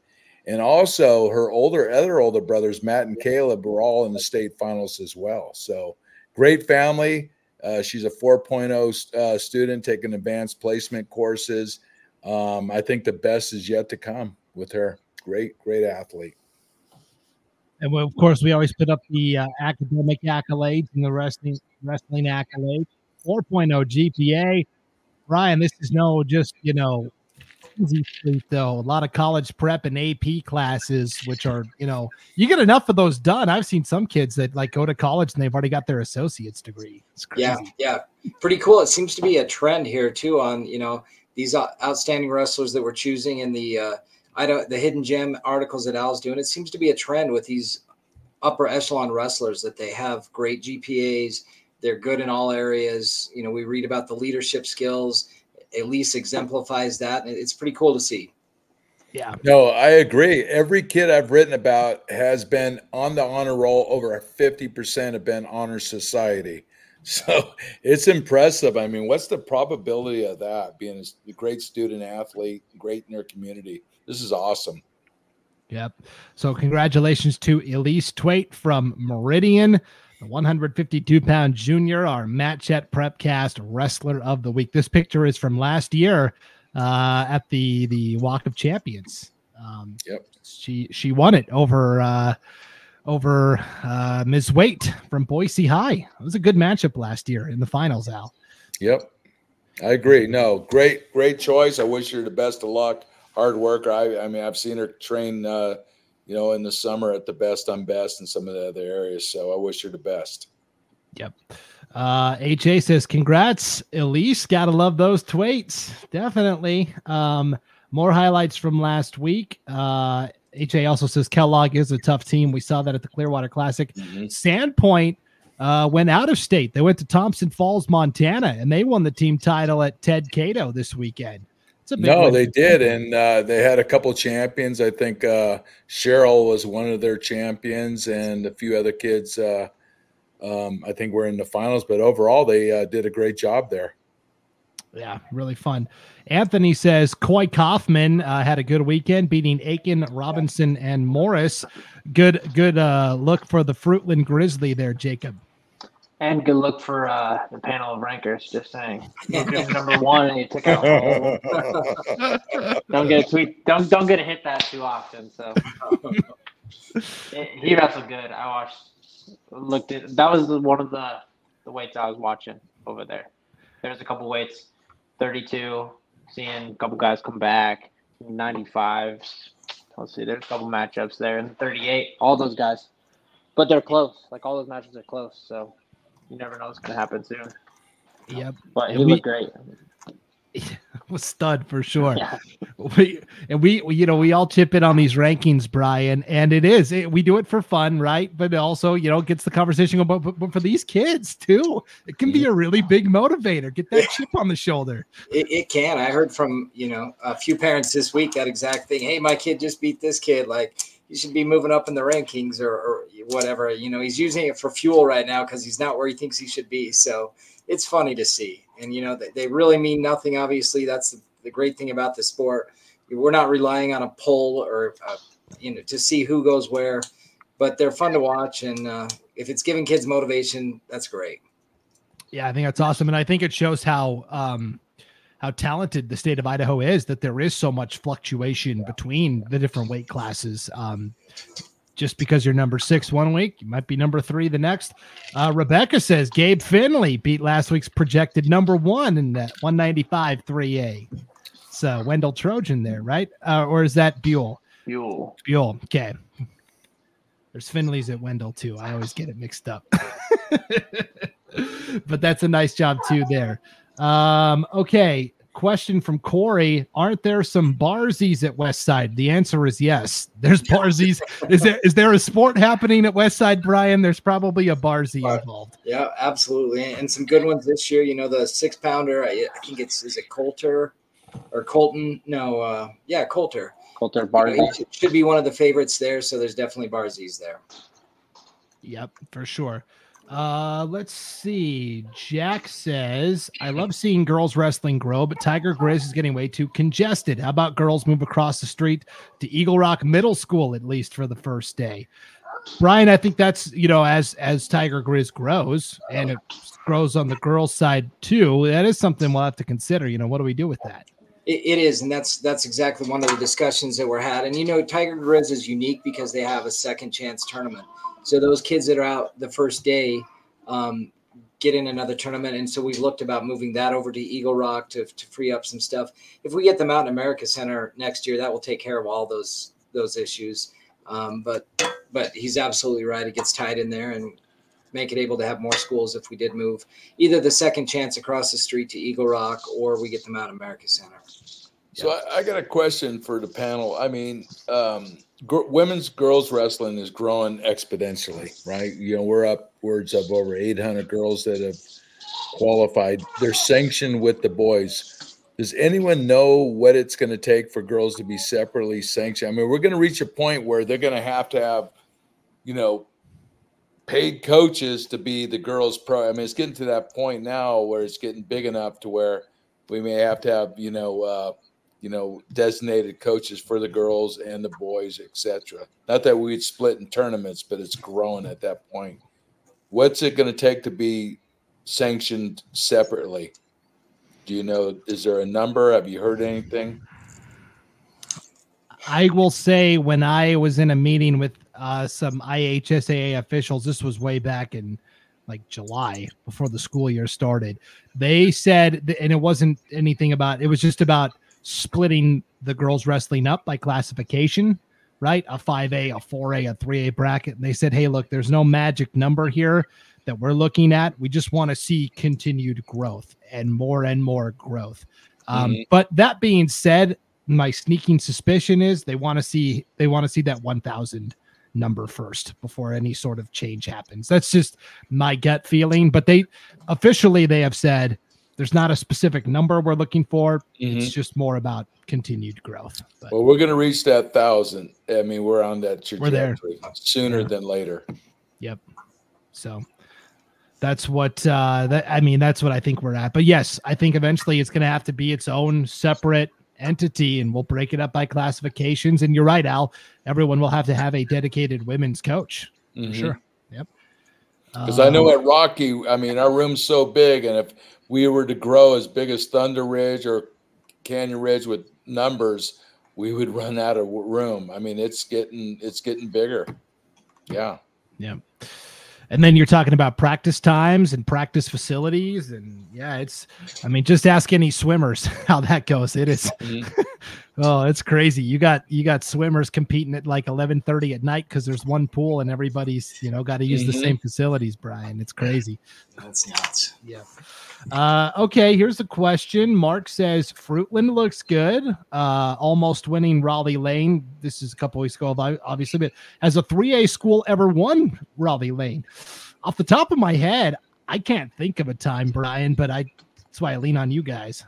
And also her older other older brothers, Matt and Caleb, were all in the state finals as well. So great family. Uh, she's a 4.0 uh, student taking advanced placement courses. Um, I think the best is yet to come with her. Great, great athlete. And of course, we always put up the uh, academic accolades and the wrestling wrestling accolades. 4.0 GPA. Ryan, this is no just you know easy street though. A lot of college prep and AP classes, which are you know you get enough of those done. I've seen some kids that like go to college and they've already got their associate's degree. Yeah, yeah, pretty cool. It seems to be a trend here too on you know these outstanding wrestlers that we're choosing in the uh, I don't the hidden gem articles that Al's doing. It seems to be a trend with these upper echelon wrestlers that they have great GPAs. They're good in all areas. You know, we read about the leadership skills. Elise exemplifies that, and it's pretty cool to see. Yeah. No, I agree. Every kid I've written about has been on the honor roll. Over 50% have been honor society. So [LAUGHS] it's impressive. I mean, what's the probability of that being a great student athlete, great in their community? This is awesome. Yep. So congratulations to Elise Twait from Meridian, the 152 pound junior, our Mat Chat Prepcast Wrestler of the Week. This picture is from last year uh, at the the Walk of Champions. Um, yep. She she won it over uh, over uh, Ms. Waite from Boise High. It was a good matchup last year in the finals. Al. Yep. I agree. No, great, great choice. I wish her the best of luck hard worker. I, I mean, I've seen her train, uh, you know, in the summer at the best on best in some of the other areas. So I wish her the best. Yep. Uh, HA says, congrats, Elise. Gotta love those tweets. Definitely. Um, more highlights from last week. Uh, HA also says Kellogg is a tough team. We saw that at the Clearwater Classic. Mm-hmm. Sandpoint uh, went out of state. They went to Thompson Falls, Montana, and they won the team title at Ted Cato this weekend It's amazing. no, win. they did, and uh, they had a couple champions. I think uh, Cheryl was one of their champions, and a few other kids. Uh, um, I think were in the finals, but overall, they uh, did a great job there. Yeah, really fun. Anthony says Coy Kaufman uh, had a good weekend, beating Aiken, Robinson, and Morris. Good, good uh, look for the Fruitland Grizzly there, Jacob. And good look for uh, the panel of rankers. Just saying, number one, and you took out. [LAUGHS] don't get a tweet. Don't don't get a hit that too often. So he wrestled good. I watched, looked at. That was one of the the weights I was watching over there. There's a couple weights, 32. Seeing a couple guys come back, 95s. Let's see. There's a couple matchups there, and 38. All those guys, but they're close. Like all those matches are close. So you never know what's gonna happen soon. Yep. But he we, looked great. [LAUGHS] was stud for sure. Yeah. [LAUGHS] We and we, we, you know, we all chip in on these rankings, Brian, and it is it, we do it for fun, right? But also, you know, gets the conversation about. But, but for these kids too, it can be a really big motivator. Get that chip on the shoulder. It, it can. I heard from you know a few parents this week that exact thing. Hey, my kid just beat this kid. Like he should be moving up in the rankings or, or whatever. You know, he's using it for fuel right now because he's not where he thinks he should be. So it's funny to see. And, you know, they, they really mean nothing. Obviously, that's the, the, great thing about the sport. We're not relying on a poll or, uh, you know, to see who goes where, but they're fun to watch. And uh, if it's giving kids motivation, that's great. Yeah, I think that's awesome. And I think it shows how, um, how talented the state of Idaho is that there is so much fluctuation between the different weight classes. Um, just because you're number six one week, you might be number three the next. Uh, Rebecca says Gabe Finley beat last week's projected number one in that 195 3A. So Wendell Trojan there, right? Uh, or is that Buhl? Buhl. Buhl. Okay. There's Finley's at Wendell too. I always get it mixed up. [LAUGHS] but that's a nice job too there. Um, okay. Question from Corey: Aren't there some barsies at Westside? The answer is yes. There's barsies. is there is there a sport happening at Westside, Brian? There's probably a barzy involved. Yeah, absolutely, and some good ones this year. You know, the six pounder. I, I think it's is it Coulter or Colton? No, uh, yeah, Coulter. Coulter Barzy you know, should be one of the favorites there. So there's definitely barsies there. Yep, for sure. Uh, let's see. Jack says, I love seeing girls wrestling grow, but Tiger Grizz is getting way too congested. How about girls move across the street to Eagle Rock Middle School at least for the first day? Brian, I think that's you know, as as Tiger Grizz grows and it grows on the girls' side too, that is something we'll have to consider. You know, what do we do with that? It, it is, and that's that's exactly one of the discussions that we're had. And you know, Tiger Grizz is unique because they have a second chance tournament. So those kids that are out the first day um, get in another tournament, and so we've looked about moving that over to Eagle Rock to to free up some stuff. If we get them out in America Center next year, that will take care of all those those issues. Um, but but he's absolutely right. It gets tied in there and make it able to have more schools if we did move either the second chance across the street to Eagle Rock or we get them out America Center. So I, I, got a question for the panel. I mean, um, gr- women's girls wrestling is growing exponentially, right? You know, we're upwards of over 800 girls that have qualified. They're sanctioned with the boys. Does anyone know what it's going to take for girls to be separately sanctioned? I mean, we're going to reach a point where they're going to have to have, you know, paid coaches to be the girls pro. I mean, it's getting to that point now where it's getting big enough to where we may have to have, you know, uh, you know, designated coaches for the girls and the boys, etc. Not that we'd split in tournaments, but it's growing at that point. What's it going to take to be sanctioned separately? Do you know? Is there a number? Have you heard anything? I will say when I was in a meeting with uh, some IHSAA officials, this was way back in like July before the school year started. They said, and it wasn't anything about, it was just about splitting the girls wrestling up by classification, right? A 5A, a 4A, a 3A bracket. And they said, hey, look, there's no magic number here that we're looking at. We just want to see continued growth and more and more growth. Um, mm-hmm. But that being said, my sneaking suspicion is they want to see they want to see that 1,000 number first before any sort of change happens. That's just my gut feeling. But they officially they have said there's not a specific number we're looking for. Mm-hmm. It's just more about continued growth. But, well, we're going to reach that thousand. I mean, we're on that trajectory we're there. sooner yeah. than later. Yep. So that's what uh that I mean that's what I think we're at. But yes, I think eventually it's going to have to be its own separate entity and we'll break it up by classifications and you're right Al, everyone will have to have a dedicated women's coach. Mm-hmm. sure. Because um, I know at Rocky, I mean, our room's so big, and if we were to grow as big as Thunder Ridge or Canyon Ridge with numbers, we would run out of room. I mean, it's getting it's getting bigger. Yeah. Yeah. And then you're talking about practice times and practice facilities, and yeah, it's. I mean, just ask any swimmers [LAUGHS] how that goes. It is, mm-hmm. [LAUGHS] oh, it's crazy. You got you got swimmers competing at like 11:30 at night because there's one pool and everybody's you know got to use mm-hmm. the same facilities. Brian, it's crazy. That's nuts. Yeah. Uh, okay, here's a question. Mark says Fruitland looks good. Uh, almost winning Rollie Lane. This is a couple weeks ago, obviously, but has a 3A school ever won Rollie Lane? Off the top of my head, I can't think of a time, Brian, but I that's why I lean on you guys.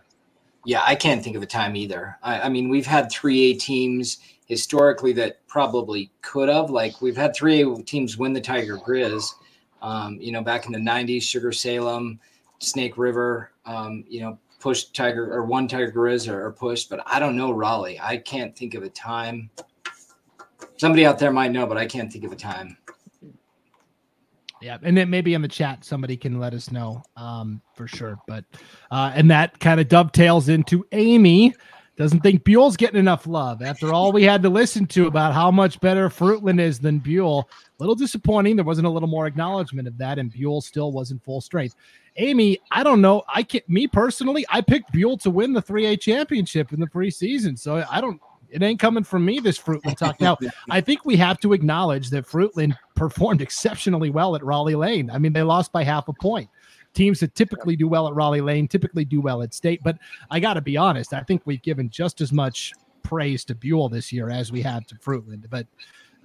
Yeah, I can't think of a time either. I, I mean, we've had 3A teams historically that probably could have. Like we've had 3A teams win the Tiger Grizz. Um, you know, back in the 90s, Sugar Salem, Snake River, um, you know, pushed Tiger or one Tiger Grizz or, or pushed, but I don't know Rollie. I can't think of a time. Somebody out there might know, but I can't think of a time. Yeah, and then maybe in the chat somebody can let us know um, for sure. But uh, and that kind of dovetails into Amy doesn't think Buhl's getting enough love after all we had to listen to about how much better Fruitland is than Buhl. A little disappointing. There wasn't a little more acknowledgement of that, and Buhl still wasn't full strength. Amy, I don't know. I can me personally, I picked Buhl to win the 3A championship in the preseason. So I don't it ain't coming from me, this Fruitland talk. Now, [LAUGHS] I think we have to acknowledge that Fruitland performed exceptionally well at Rollie Lane. I mean, they lost by half a point. Teams that typically do well at Rollie Lane typically do well at state. But I got to be honest, I think we've given just as much praise to Buhl this year as we have to Fruitland. But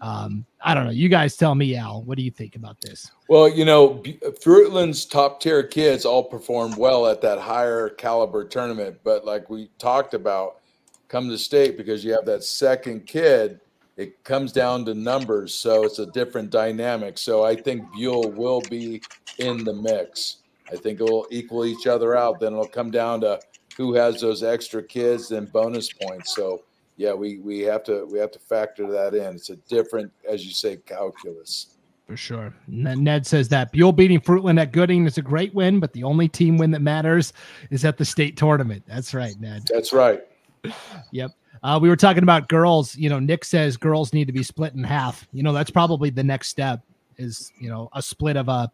um, I don't know. You guys tell me, Al. What do you think about this? Well, you know, Fruitland's top tier kids all performed well at that higher caliber tournament, but like we talked about, come to state because you have that second kid it comes down to numbers, so it's a different dynamic. So I think Buhl will be in the mix. I think it will equal each other out. Then it'll come down to who has those extra kids and bonus points. So yeah, we we have to we have to factor that in. It's a different, as you say, calculus. For sure. Ned says that Buhl beating Fruitland at Gooding is a great win, but the only team win that matters is at the state tournament. That's right, Ned. That's right. Yep. Uh, we were talking about girls. You know, Nick says girls need to be split in half. You know, that's probably the next step is, you know, a split of a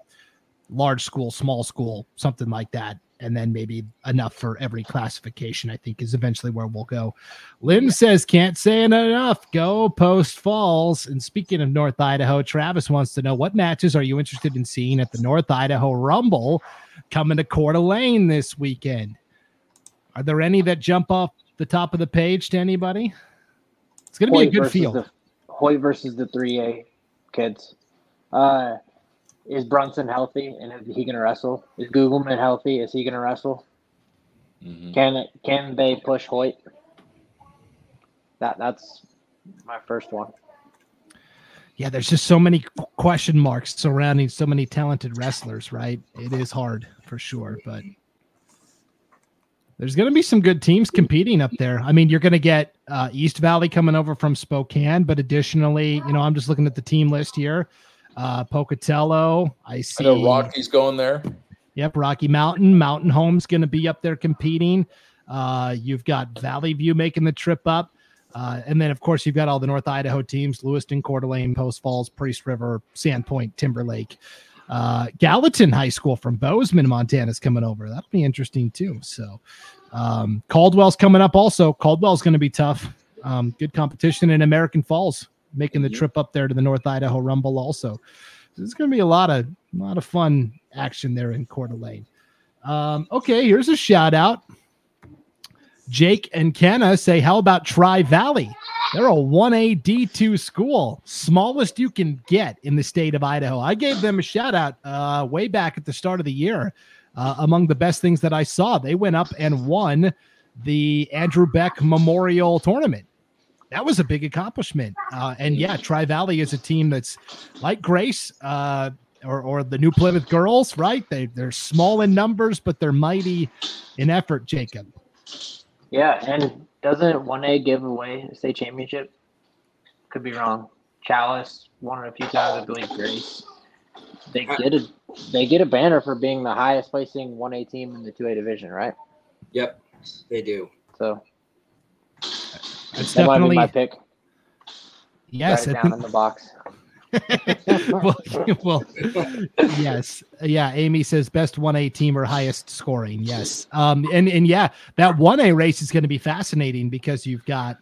large school, small school, something like that. And then maybe enough for every classification, I think is eventually where we'll go. Lynn says, can't say enough. Go post falls. And speaking of North Idaho, Travis wants to know what matches are you interested in seeing at the North Idaho Rumble coming to Coeur d'Alene this weekend? Are there any that jump off the top of the page to anybody? It's going to be a good field. The, Hoyt versus the 3A kids. Uh, is Brunson healthy and is he going to wrestle? Is Googleman healthy? Is he going to wrestle? Mm-hmm. Can can they push Hoyt? That that's my first one. Yeah, there's just so many question marks surrounding so many talented wrestlers, right? It is hard for sure, but there's going to be some good teams competing up there. I mean, you're going to get uh, East Valley coming over from Spokane, but additionally, you know, I'm just looking at the team list here. Uh, Pocatello, I see. I Rocky's going there. Yep, Rocky Mountain, Mountain Home's going to be up there competing. Uh, you've got Valley View making the trip up. Uh, and then, of course, you've got all the North Idaho teams Lewiston, Coeur d'Alene, Post Falls, Priest River, Sandpoint, Timberlake. Uh, Gallatin High School from Bozeman, Montana is coming over. That'll be interesting too. So, um, Caldwell's coming up also. Caldwell's going to be tough. Um, good competition in American Falls, making the trip up there to the North Idaho Rumble also. There's going to be a lot of a lot of fun action there in Coeur d'Alene. Um, okay, here's a shout out. Jake and Kenna say, How about Tri Valley? They're a 1A D2 school, smallest you can get in the state of Idaho. I gave them a shout out uh, way back at the start of the year. Uh, among the best things that I saw, they went up and won the Andrew Beck Memorial Tournament. That was a big accomplishment. Uh, and yeah, Tri Valley is a team that's like Grace uh, or, or the New Plymouth Girls, right? They, they're small in numbers, but they're mighty in effort, Jacob. Yeah, and doesn't one A give away a state championship? Could be wrong. Challis won it a few times. I believe Grace. They get a they get a banner for being the highest placing one A team in the two A division, right? Yep, they do. So that's that definitely my pick. Yes, Write it down in the box. [LAUGHS] well, [LAUGHS] well, yes, yeah. Amy says best one A team or highest scoring. Yes, um, and and yeah, that one A race is going to be fascinating because you've got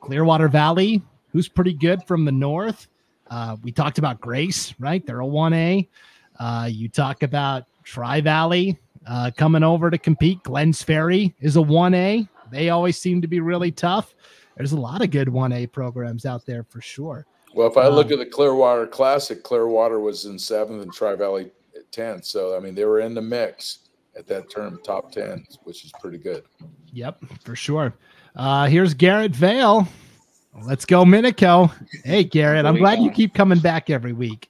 Clearwater Valley, who's pretty good from the north. Uh, we talked about Grace, right? They're a one A. Uh, you talk about Tri Valley uh, coming over to compete. Glenns Ferry is a one A. They always seem to be really tough. There's a lot of good one A programs out there for sure. Well, if I look um, at the Clearwater Classic, Clearwater was in seventh and Tri Valley tenth. So I mean, they were in the mix at that term, top ten, which is pretty good. Yep, for sure. Uh, here's Garrett Vale. Let's go, Minico. Hey, [LAUGHS] Garrett, I'm glad you keep coming back every week.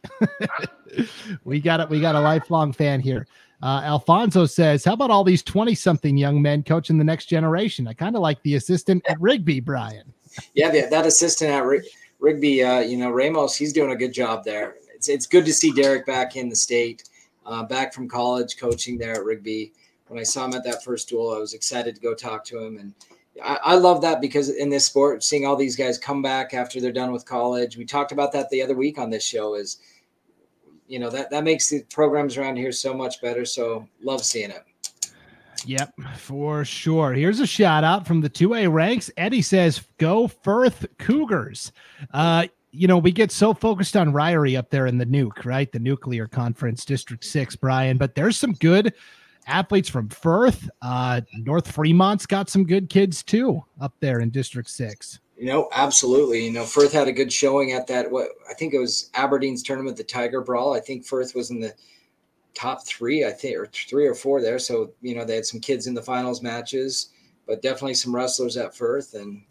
[LAUGHS] we got it. We got a lifelong fan here. Uh, Alfonso says, "How about all these twenty-something young men coaching the next generation? I kind of like the assistant at Rigby, Brian." Yeah, that assistant at Rigby Rigby, uh, you know, Ramos, he's doing a good job there. It's, it's good to see Derek back in the state, uh, back from college, coaching there at Rigby. When I saw him at that first duel, I was excited to go talk to him. And I, I love that because in this sport, seeing all these guys come back after they're done with college, we talked about that the other week on this show is, you know, that, that makes the programs around here so much better. So love seeing it. Yep, for sure. Here's a shout out from the 2A ranks. Eddie says, Go Firth Cougars. Uh, you know, we get so focused on Ririe up there in the nuke, right? The nuclear conference, District 6, Brian, but there's some good athletes from Firth. Uh, North Fremont's got some good kids too up there in District 6. You know, absolutely. You know, Firth had a good showing at that. What I think it was Aberdeen's tournament, the Tiger Brawl. I think Firth was in the top three, I think, or three or four there. So, you know, they had some kids in the finals matches, but definitely some wrestlers at Firth. And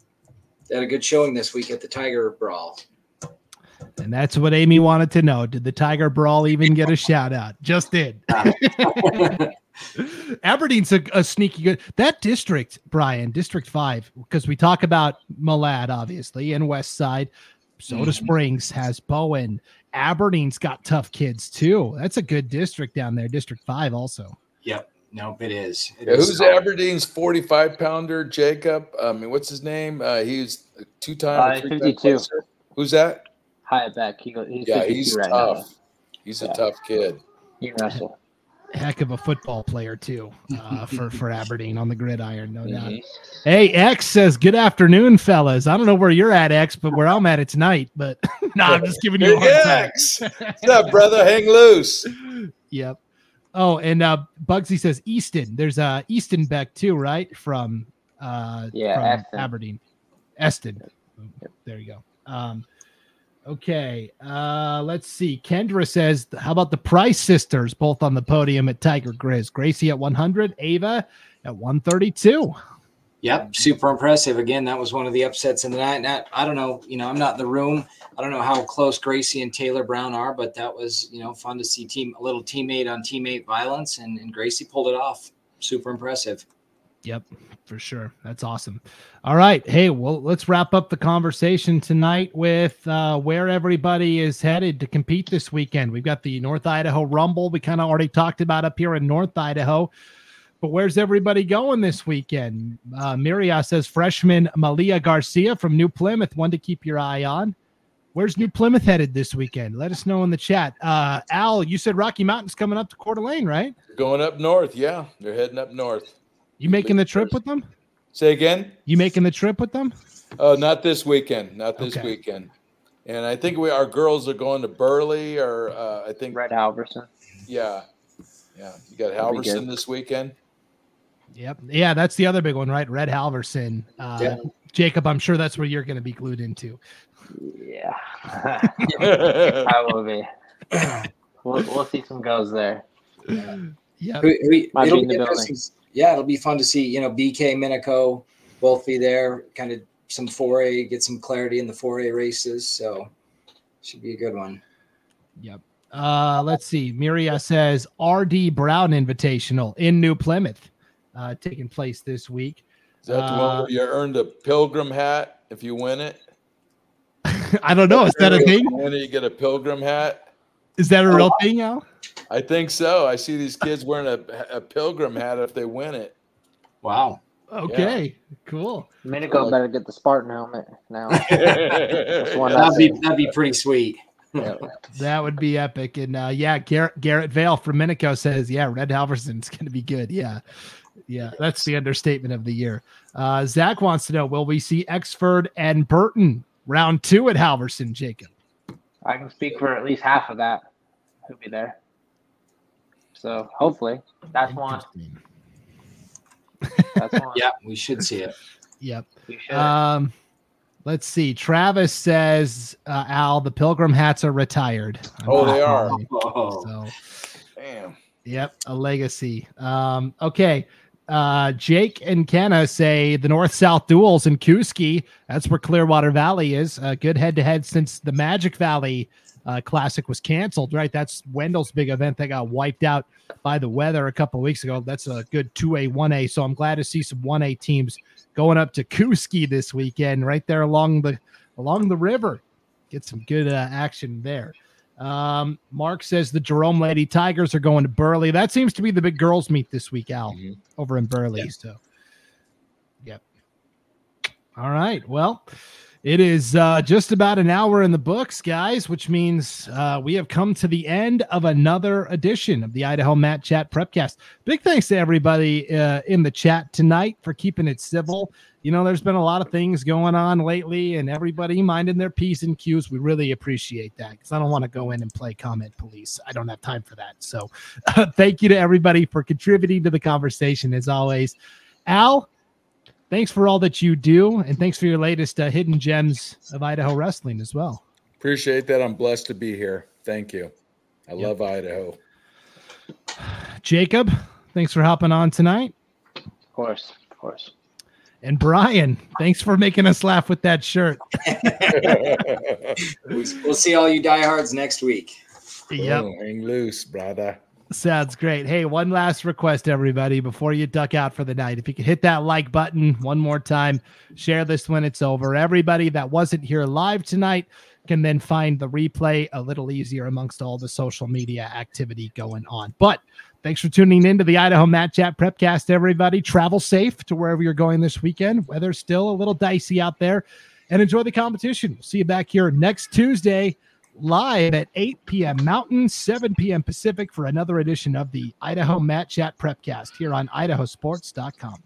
they had a good showing this week at the Tiger Brawl. And that's what Amy wanted to know. Did the Tiger Brawl even get a shout out? Just did. [LAUGHS] Aberdeen's a, a, sneaky good. That district, Brian, District 5, because we talk about Malad, obviously, and West Side. Soda mm-hmm. Springs has Bowen. Aberdeen's got tough kids too. That's a good district down there, District 5 also. Yep. Nope, it is. It yeah, is who's solid. Aberdeen's 45 pounder? Jacob. I mean, what's his name? Uh, he's two time. Uh, 52. Who's that? Hyatt back. He, he's yeah, he's right tough. Now. He's yeah. a tough kid. He wrestle. Heck of a football player too, uh, for for [LAUGHS] Aberdeen on the gridiron, no mm-hmm. doubt. Hey, X says, "Good afternoon, fellas. I don't know where you're at, X, but where I'm at, it's night. But [LAUGHS] no, nah, I'm just giving you a hard X. What's up, brother? Hang loose. [LAUGHS] Yep. Oh, and uh Bugsy says Easton. There's uh Easton Beck too, right? From uh yeah, from Aberdeen. Eston. There you go. Um Okay. Uh, let's see. Kendra says, how about the Price sisters both on the podium at Tiger Grizz? Gracie at 100, Ava at 132. Yep, super impressive. Again, that was one of the upsets in the night. Now, I don't know, you know, I'm not in the room. I don't know how close Gracie and Taylor Brown are, but that was, you know, fun to see team a little teammate on teammate violence, and, and Gracie pulled it off. Super impressive. Yep, for sure. That's awesome. All right. Hey, well, let's wrap up the conversation tonight with uh, where everybody is headed to compete this weekend. We've got the North Idaho Rumble. We kind of already talked about up here in North Idaho. But where's everybody going this weekend? Uh, Miria says freshman Malia Garcia from New Plymouth, one to keep your eye on. Where's New Plymouth headed this weekend? Let us know in the chat. Uh, Al, you said Rocky Mountain's coming up to Coeur d'Alene, right? Going up north. Yeah, they're heading up north. You making the trip with them? Say again. You making the trip with them? Oh, not this weekend. Not this okay. weekend. And I think we our girls are going to Burley or uh, I think Red Halverson. Yeah, yeah. You got Halverson this weekend. Yep. Yeah, that's the other big one, right? Red Halverson. Uh, yeah. Jacob, I'm sure that's where you're going to be glued into. Yeah, I will be. We'll, we'll see some goes there. Yeah, it'll be interesting. Yeah, it'll be fun to see. You know, BK Minico both be there. Kind of some 4A, get some clarity in the 4A races. So should be a good one. Yep. Uh, let's see. Miria says RD Brown Invitational in New Plymouth, uh, taking place this week. Is that the one where you earned a pilgrim hat if you win it? [LAUGHS] I don't know. Is that a thing? When you get a pilgrim hat? Is that a real oh, thing, Al? I think so. I see these kids wearing a, a pilgrim hat if they win it. Wow. Okay, yeah. cool. Minico better get the Spartan helmet now. [LAUGHS] that'd be that'd be pretty sweet. [LAUGHS] that would be epic. And uh, yeah, Garrett Garrett Vale from Minico says, yeah, Red Halverson's going to be good. Yeah, yeah, that's the understatement of the year. Uh, Zach wants to know, will we see Exford and Burton round two at Halverson, Jacob? I can speak for at least half of that. Who'll be there? So hopefully that's one. That's one. [LAUGHS] yeah, we should see it. Yep. Um, let's see. Travis says, uh, Al, the pilgrim hats are retired. I'm oh, they are. Oh. So, damn. Yep, a legacy. Um, okay. Uh, Jake and Kenna say the North South duels in Kooskia. That's where Clearwater Valley is. A good head to head since the Magic Valley uh, Classic was canceled, right? That's Wendell's big event that got wiped out by the weather a couple weeks ago. That's a good 2A, 1A. So I'm glad to see some 1A teams going up to Kooskia this weekend, right there along the along the river. Get some good uh, action there. Um, Mark says the Jerome Lady Tigers are going to Burley. That seems to be the big girls meet this week, Al, mm-hmm. over in Burley. Yeah. So, yep. All right. Well, it is uh, just about an hour in the books, guys, which means uh, we have come to the end of another edition of the Idaho Mat Chat Prepcast. Big thanks to everybody uh, in the chat tonight for keeping it civil. You know, there's been a lot of things going on lately, and everybody minding their P's and Q's. We really appreciate that because I don't want to go in and play comment police. I don't have time for that. So, [LAUGHS] thank you to everybody for contributing to the conversation as always. Al, thanks for all that you do, and thanks for your latest uh, hidden gems of Idaho wrestling as well. Appreciate that. I'm blessed to be here. Thank you. I yep. love Idaho. [SIGHS] Jacob, thanks for hopping on tonight. Of course, of course. And Brian, thanks for making us laugh with that shirt. [LAUGHS] [LAUGHS] we'll see all you diehards next week. Yep. Oh, hang loose, brother. Sounds great. Hey, one last request, everybody, before you duck out for the night. If you could hit that like button one more time, share this when it's over. Everybody that wasn't here live tonight can then find the replay a little easier amongst all the social media activity going on. But thanks for tuning in to the Idaho Mat Chat Prepcast, everybody. Travel safe to wherever you're going this weekend. Weather's still a little dicey out there and enjoy the competition. We'll see you back here next Tuesday live at 8 p.m. Mountain, 7 p.m. Pacific for another edition of the Idaho Mat Chat Prepcast here on idahosports.com.